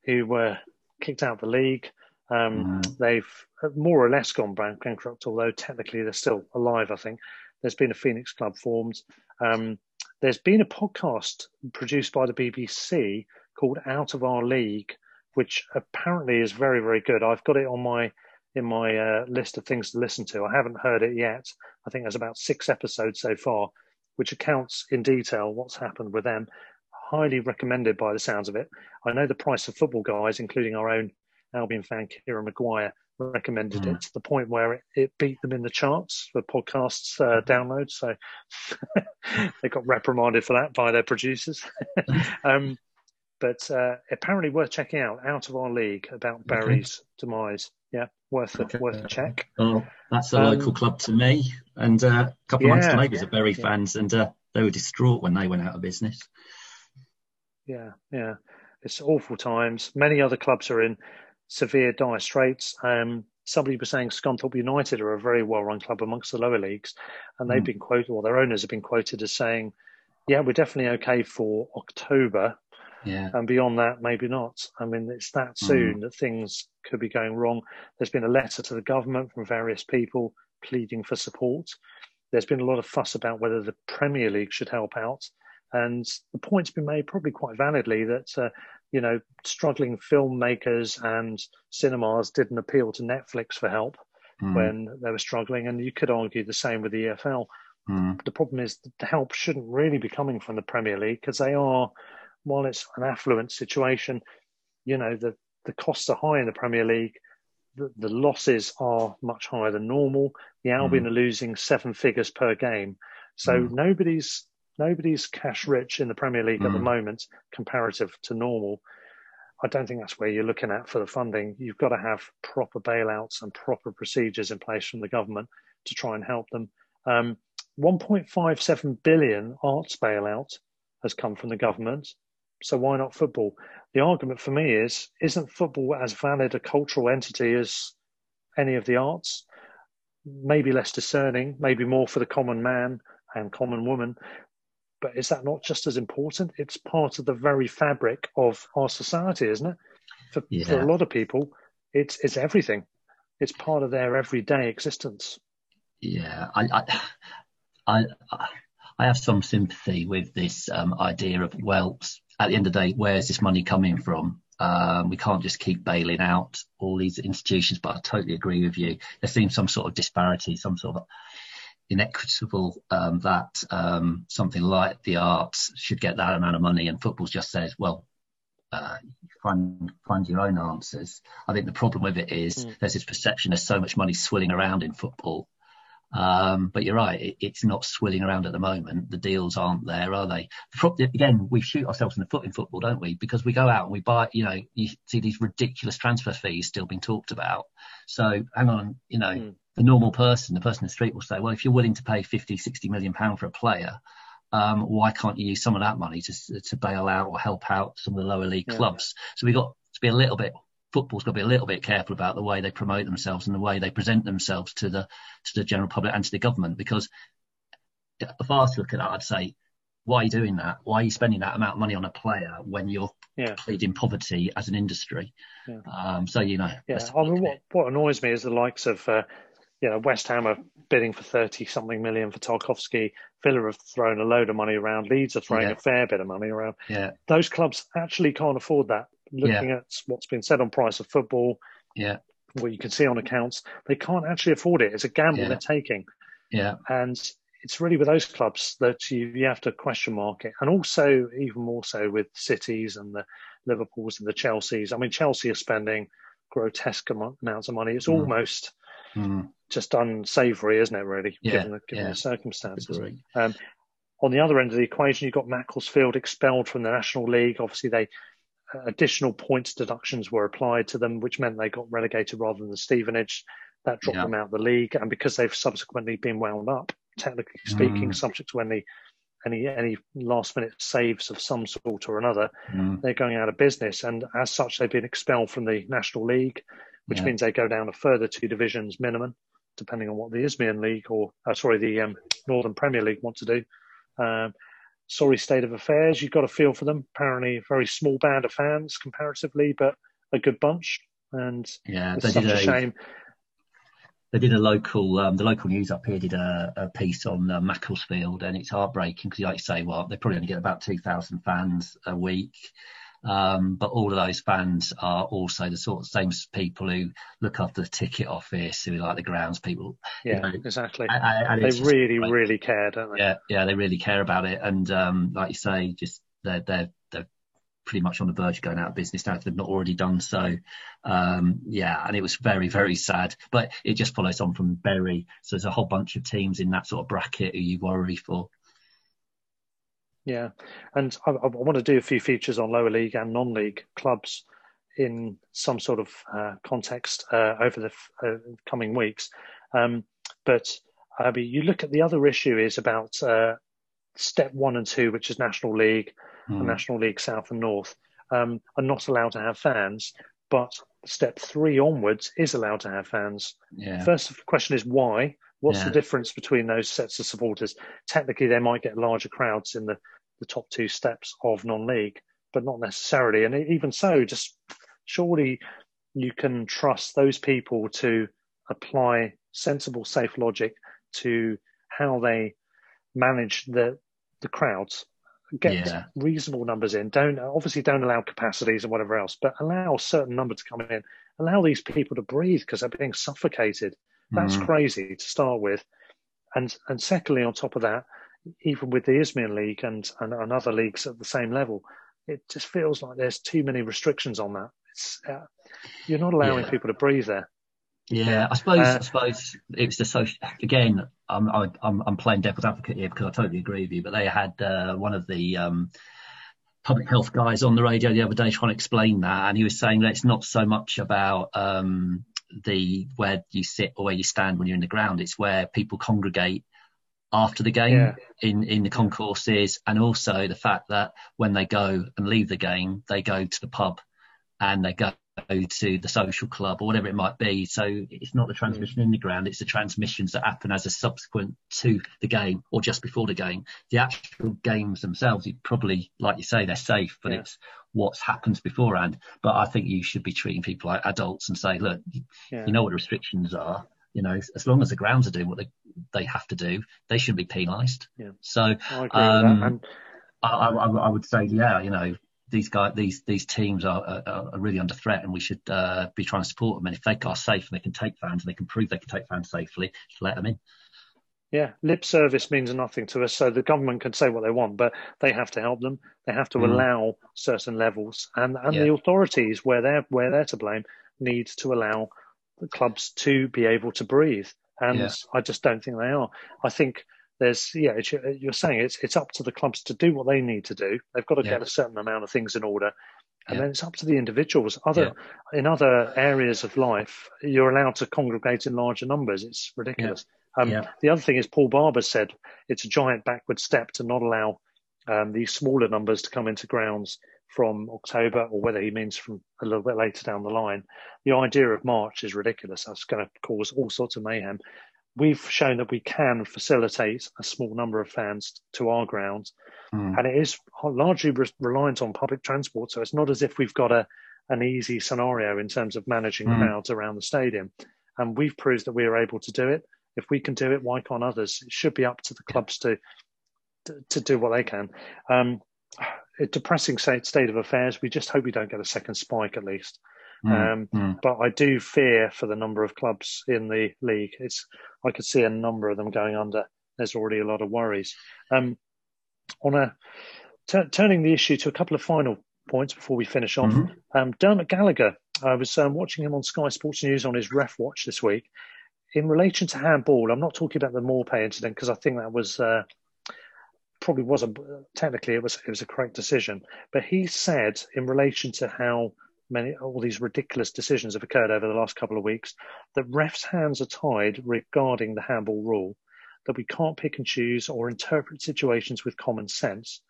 who were kicked out of the league. Um, Mm. They've more or less gone bankrupt, although technically they're still alive. I think there's been a Phoenix Club formed. Um, there's been a podcast produced by the BBC called Out of Our League, which apparently is very, very good. I've got it on my in my uh, list of things to listen to. I haven't heard it yet. I think there's about six episodes so far, which accounts in detail what's happened with them. Highly recommended by the sounds of it. I know the price of football guys, including our own Albion fan Kieran Maguire, recommended Mm. it to the point where it, it beat them in the charts for podcasts uh, downloads. So [LAUGHS] they got reprimanded for that by their producers. [LAUGHS] um, but uh, apparently worth checking out. Out of our league about Bury's demise. Yeah, worth a, Okay. worth a check. Oh, that's a Um, local club to me. And uh, a couple of months Yeah. to neighbours are Bury Yeah. fans, and uh, they were distraught when they went out of business. Yeah, yeah. It's awful times. Many other clubs are in severe dire straits. Um, somebody was saying Scunthorpe United are a very well run club amongst the lower leagues, and they've Mm. been quoted, or their owners have been quoted as saying, "Yeah, we're definitely okay for October, Yeah. and beyond that, maybe not." I mean, it's that soon that things could be going wrong. There's been a letter to the government from various people pleading for support. There's been a lot of fuss about whether the Premier League should help out. And the point's been made probably quite validly that, uh, you know, struggling filmmakers and cinemas didn't appeal to Netflix for help Mm. when they were struggling. And you could argue the same with the EFL. Mm. The problem is that the help shouldn't really be coming from the Premier League because they are, while it's an affluent situation, you know, the, the costs are high in the Premier League. The, the losses are much higher than normal. The Albion are losing seven figures per game. So Mm. nobody's nobody's cash rich in the Premier League at the Mm. moment comparative to normal. I don't think that's where you're looking at for the funding. You've got to have proper bailouts and proper procedures in place from the government to try and help them. Um, 1.57 billion arts bailout has come from the government. So why not football? The argument for me is, isn't football as valid a cultural entity as any of the arts? Maybe less discerning, maybe more for the common man and common woman. But is that not just as important? It's part of the very fabric of our society, isn't it? For, for a lot of people, it's it's everything. It's part of their everyday existence. Yeah, I, I, I, I have some sympathy with this um, idea of well, at the end of the day, where's this money coming from? Um, we can't just keep bailing out all these institutions. But I totally agree with you. There seems some sort of disparity, some sort of inequitable um, that um, something like the arts should get that amount of money, and football just says, well, uh, find find your own answers. I think the problem with it is mm. there's this perception there's so much money swilling around in football. Um, but you're right, it, it's not swilling around at the moment. The deals aren't there, are they? Again, we shoot ourselves in the foot in football, don't we? Because we go out and we buy, you know, you see these ridiculous transfer fees still being talked about. So hang on, you know, mm. The normal person, the person in the street will say, well, if you're willing to pay 50, 60 million pound for a player, um, why can't you use some of that money to to bail out or help out some of the lower league yeah. clubs? So we've got to be a little bit football's got to be a little bit careful about the way they promote themselves and the way they present themselves to the to the general public and to the government because if I was to look at that, I'd say, why are you doing that? Why are you spending that amount of money on a player when you're yeah. pleading poverty as an industry? Yeah. Um, so you know, yeah. I mean, what, what annoys me is the likes of uh, you know, West Ham are bidding for 30 something million for Tarkowski. Villa have thrown a load of money around. Leeds are throwing yeah. a fair bit of money around. Yeah. Those clubs actually can't afford that. Looking yeah. at what's been said on price of football, yeah, what you can see on accounts, they can't actually afford it. It's a gamble yeah. they're taking. Yeah. And it's really with those clubs that you, you have to question mark it. And also, even more so with cities and the Liverpools and the Chelseas. I mean, Chelsea are spending grotesque amounts of money. It's mm. almost mm. just unsavoury, isn't it? Really, yeah, given, the, given yeah. the circumstances. Um, on the other end of the equation, you've got Macclesfield expelled from the National League. Obviously, they uh, additional points deductions were applied to them, which meant they got relegated rather than the Stevenage. That dropped yeah. them out of the league, and because they've subsequently been wound up, technically speaking, mm. subject to any any any last minute saves of some sort or another, mm. they're going out of business, and as such, they've been expelled from the National League which yeah. means they go down a further two divisions minimum, depending on what the Isthmian League or uh, sorry the um, Northern Premier League want to do. Um, sorry state of affairs. You've got a feel for them. Apparently, a very small band of fans comparatively, but a good bunch. And yeah, it's such a, a shame. They did a local, um, the local news up here did a, a piece on uh, Macclesfield, and it's heartbreaking because, you like you say, well, they probably only get about two thousand fans a week. Um, but all of those fans are also the sort of same people who look after the ticket office, who like the grounds people. Yeah, you know, exactly. And, and they really, really care, don't they? Yeah, yeah, they really care about it. And um, like you say, just they're they're they're pretty much on the verge of going out of business now if they've not already done so. Um, yeah, and it was very, very sad. But it just follows on from Bury. So there's a whole bunch of teams in that sort of bracket who you worry for. Yeah, and I, I, want to do a few features on lower league and non-league clubs in some sort of uh, context uh, over the f- uh, coming weeks. Um, but I mean, you look at the other issue is about uh, step one and two, which is National League mm. and National League South and North, um, are not allowed to have fans. But step three onwards is allowed to have fans. Yeah. First question is why? What's yeah. the difference between those sets of supporters? Technically, they might get larger crowds in the, the top two steps of non-league, but not necessarily. And even so, just surely you can trust those people to apply sensible, safe logic to how they manage the the crowds. Get yeah. reasonable numbers in. Don't obviously don't allow capacities and whatever else, but allow a certain number to come in. Allow these people to breathe because they're being suffocated that's mm. crazy to start with. And and secondly, on top of that, even with the Isthmian League and, and, and other leagues at the same level, it just feels like there's too many restrictions on that. It's, uh, you're not allowing yeah. people to breathe there. Yeah, I suppose uh, I suppose it's the social. Again, I'm I'm I'm playing devil's advocate here because I totally agree with you. But they had uh, one of the um, public health guys on the radio the other day trying to explain that, and he was saying that it's not so much about um, the where you sit or where you stand when you're in the ground. It's where people congregate after the game yeah. in in the concourses, and also the fact that when they go and leave the game, they go to the pub and they go to the social club or whatever it might be. So it's not the transmission mm. in the ground, it's the transmissions that happen as a subsequent to the game or just before the game. The actual games themselves, you probably, like you say, they're safe, but yeah. it's what's happened beforehand. But I think you should be treating people like adults and say, look, yeah. you know what the restrictions are. You know, as long as the grounds are doing what they they have to do, they shouldn't be penalised. Yeah. So I um, I, I, I would say, yeah, you know, these guys, these these teams are, are, are really under threat, and we should uh, be trying to support them. And if they are safe and they can take fans and they can prove they can take fans safely, just let them in. Yeah, lip service means nothing to us. So the government can say what they want, but they have to help them. They have to Mm. allow certain levels, and and Yeah. the authorities, where they're where they're to blame, need to allow the clubs to be able to breathe. And Yeah. I just don't think they are. I think there's yeah, it's, you're saying it's it's up to the clubs to do what they need to do. They've got to Yeah. get a certain amount of things in order. And then it's up to the individuals. Other in other areas of life, you're allowed to congregate in larger numbers. It's ridiculous. Um, Yeah. The other thing is, Paul Barber said it's a giant backward step to not allow um, these smaller numbers to come into grounds from October, or whether he means from a little bit later down the line. The idea of March is ridiculous. That's going to cause all sorts of mayhem. We've shown that we can facilitate a small number of fans to our grounds, Mm. and it is largely re- reliant on public transport. So it's not as if we've got a an easy scenario in terms of managing Mm. crowds around the stadium. And we've proved that we are able to do it. If we can do it, why can't others? It should be up to the clubs to to, to do what they can. Um, a depressing state, state of affairs. We just hope we don't get a second spike at least. Mm. Um, Mm. But I do fear for the number of clubs in the league. It's I could see a number of them going under. There's already a lot of worries. Um, on a t- turning the issue to a couple of final points before we finish off. Mhm. Um, Dermot Gallagher. I was um, watching him on Sky Sports News on his ref watch this week. In relation to handball, I'm not talking about the Maupay incident because I think that was uh, probably wasn't technically it was it was a correct decision. But he said in relation to how many all these ridiculous decisions have occurred over the last couple of weeks that refs' hands are tied regarding the handball rule. That we can't pick and choose or interpret situations with common sense.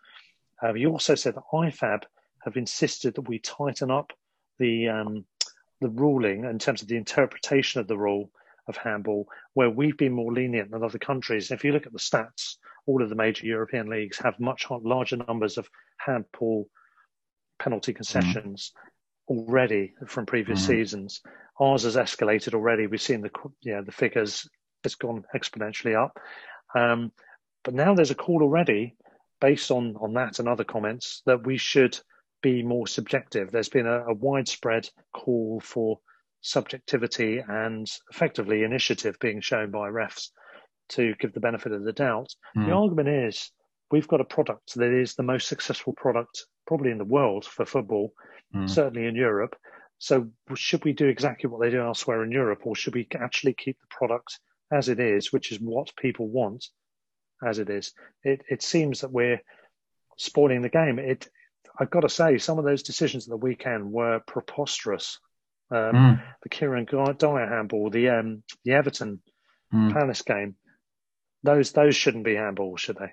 Um, he also said that IFAB have insisted that we tighten up the um, the ruling in terms of the interpretation of the rule of handball, where we've been more lenient than other countries. If you look at the stats, all of the major European leagues have much larger numbers of handball penalty concessions already from previous Mhm. seasons. Ours has escalated already. We've seen the yeah the figures it's gone exponentially up. Um, but now there's a call already based on on that and other comments that we should be more subjective. There's been a, a widespread call for subjectivity and effectively initiative being shown by refs to give the benefit of the doubt. The Mm. argument is we've got a product that is the most successful product probably in the world for football, Mm. certainly in Europe. So should we do exactly what they do elsewhere in Europe, or should we actually keep the product as it is, which is what people want as it is? It, it seems that we're spoiling the game. It, I've got to say, some of those decisions at the weekend were preposterous. Um, Mm. The Eric Dier handball, the um, the Everton Mm. Palace game, those those shouldn't be handballs, should they?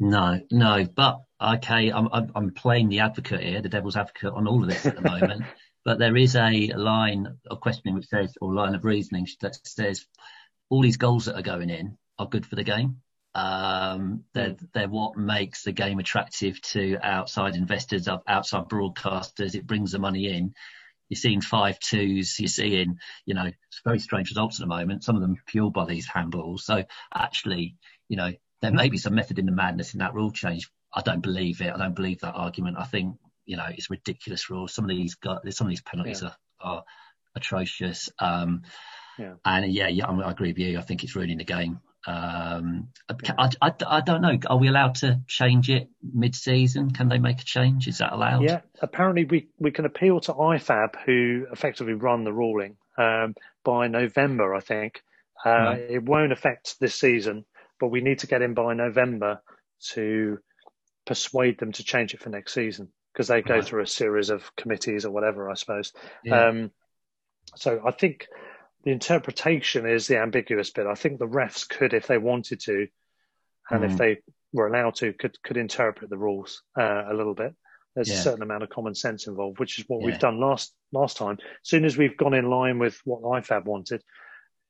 No, no, but okay, I'm, I'm I'm playing the advocate here, the devil's advocate on all of this at the moment. [LAUGHS] but there is a line of questioning which says, or line of reasoning that says, all these goals that are going in are good for the game. Um, they're they're what makes the game attractive to outside investors, outside broadcasters. It brings the money in. You're seeing five twos. You're seeing, you know, very strange results at the moment. Some of them fueled by these handballs. So actually, you know, there may be some method in the madness in that rule change. I don't believe it. I don't believe that argument. I think you know it's ridiculous rules. Some of these got some of these penalties Yeah. are, are atrocious. Um, Yeah. And yeah, yeah, I, I agree with you. I think it's ruining the game. Um, I, I, I don't know. Are we allowed to change it mid-season? Can they make a change? Is that allowed? Yeah, apparently we, we can appeal to IFAB, who effectively run the ruling, um, by November, I think. Uh, Right. It won't affect this season, but we need to get in by November to persuade them to change it for next season because they go Right. through a series of committees or whatever, I suppose. Yeah. Um, so I think the interpretation is the ambiguous bit. I think the refs could, if they wanted to, and if Mm. they were allowed to, could could interpret the rules uh, a little bit. There's a certain amount of common sense involved, which is what Yeah. we've done last last time. As soon as we've gone in line with what IFAB wanted,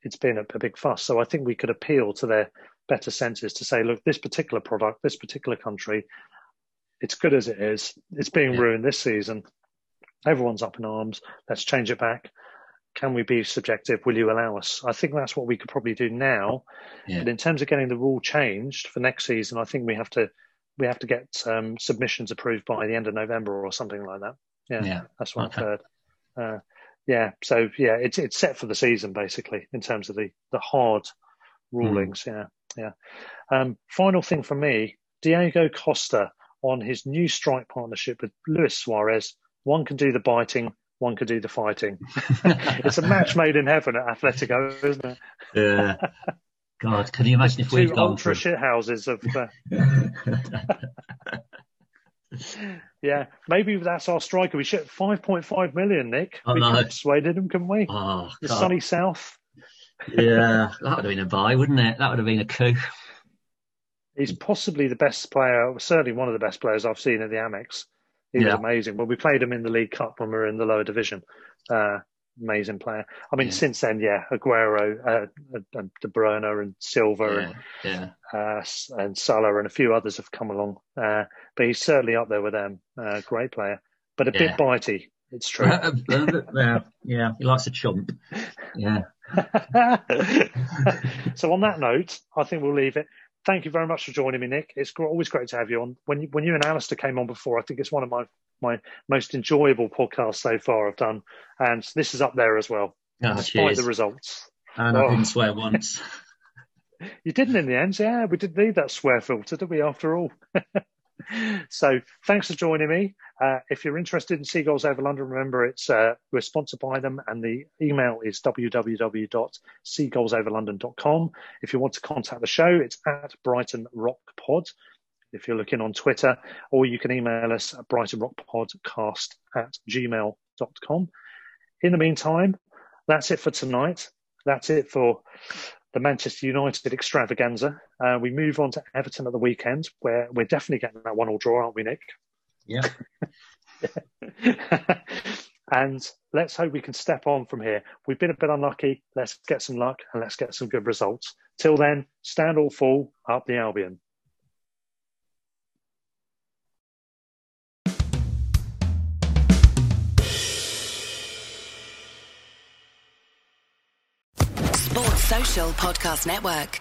it's been a, a big fuss. So I think we could appeal to their better senses to say, look, this particular product, this particular country, it's good as it is. It's being Yeah. ruined this season. Everyone's up in arms. Let's change it back. Can we be subjective? Will you allow us? I think that's what we could probably do now. Yeah. But in terms of getting the rule changed for next season, I think we have to we have to get um, submissions approved by the end of November or something like that. Yeah, Yeah. that's what Okay. I've heard. Uh, yeah, so yeah, it's it's set for the season basically in terms of the the hard rulings. Yeah, yeah. Um, final thing for me, Diego Costa on his new strike partnership with Luis Suarez. One can do the biting, one can do the fighting. [LAUGHS] it's a match made in heaven at Atletico, isn't it? Yeah. God, can you imagine if we'd gone ultra for shit houses of. Uh, [LAUGHS] yeah, maybe that's our striker. We should five point five million, Nick. I we know. could have persuaded him, couldn't we? Oh, the God. sunny south. Yeah, that would have been a buy, wouldn't it? That would have been a coup. He's possibly the best player, certainly one of the best players I've seen at the Amex. He was amazing. When we played him in the League Cup when we were in the lower division, uh, amazing player. I mean, Yeah. since then, yeah, Aguero, uh, and De Bruyne, and Silva, Yeah, yeah. and uh, and Salah, and a few others have come along. Uh, but he's certainly up there with them. Uh, great player, but a Yeah. bit bitey. It's true. yeah, yeah, he likes a chump. Yeah. [LAUGHS] [LAUGHS] so on that note, I think we'll leave it. Thank you very much for joining me, Nick. It's always great to have you on. When you, when you and Alistair came on before, I think it's one of my my most enjoyable podcasts so far I've done, and this is up there as well, Oh, despite cheers. the results. And I Oh. didn't swear once. [LAUGHS] You didn't in the end, yeah. We didn't need that swear filter, did we? After all. [LAUGHS] so thanks for joining me. Uh, if you're interested in Seagulls Over London, remember it's uh, we're sponsored by them, and the email is www.seagullsoverlondon.com. If you want to contact the show, it's at Brighton Rock Pod. If you're looking on Twitter, or you can email us at brightonrockpodcast at gmail.com. In the meantime, that's it for tonight. That's it for the Manchester United extravaganza. Uh, we move on to Everton at the weekend, where we're definitely getting that one all draw, aren't we, Nick? yeah. [LAUGHS] and let's hope we can step on from here. We've been a bit unlucky. Let's get some luck and let's get some good results. Till then, stand all full up the Albion. Sports Social Podcast Network.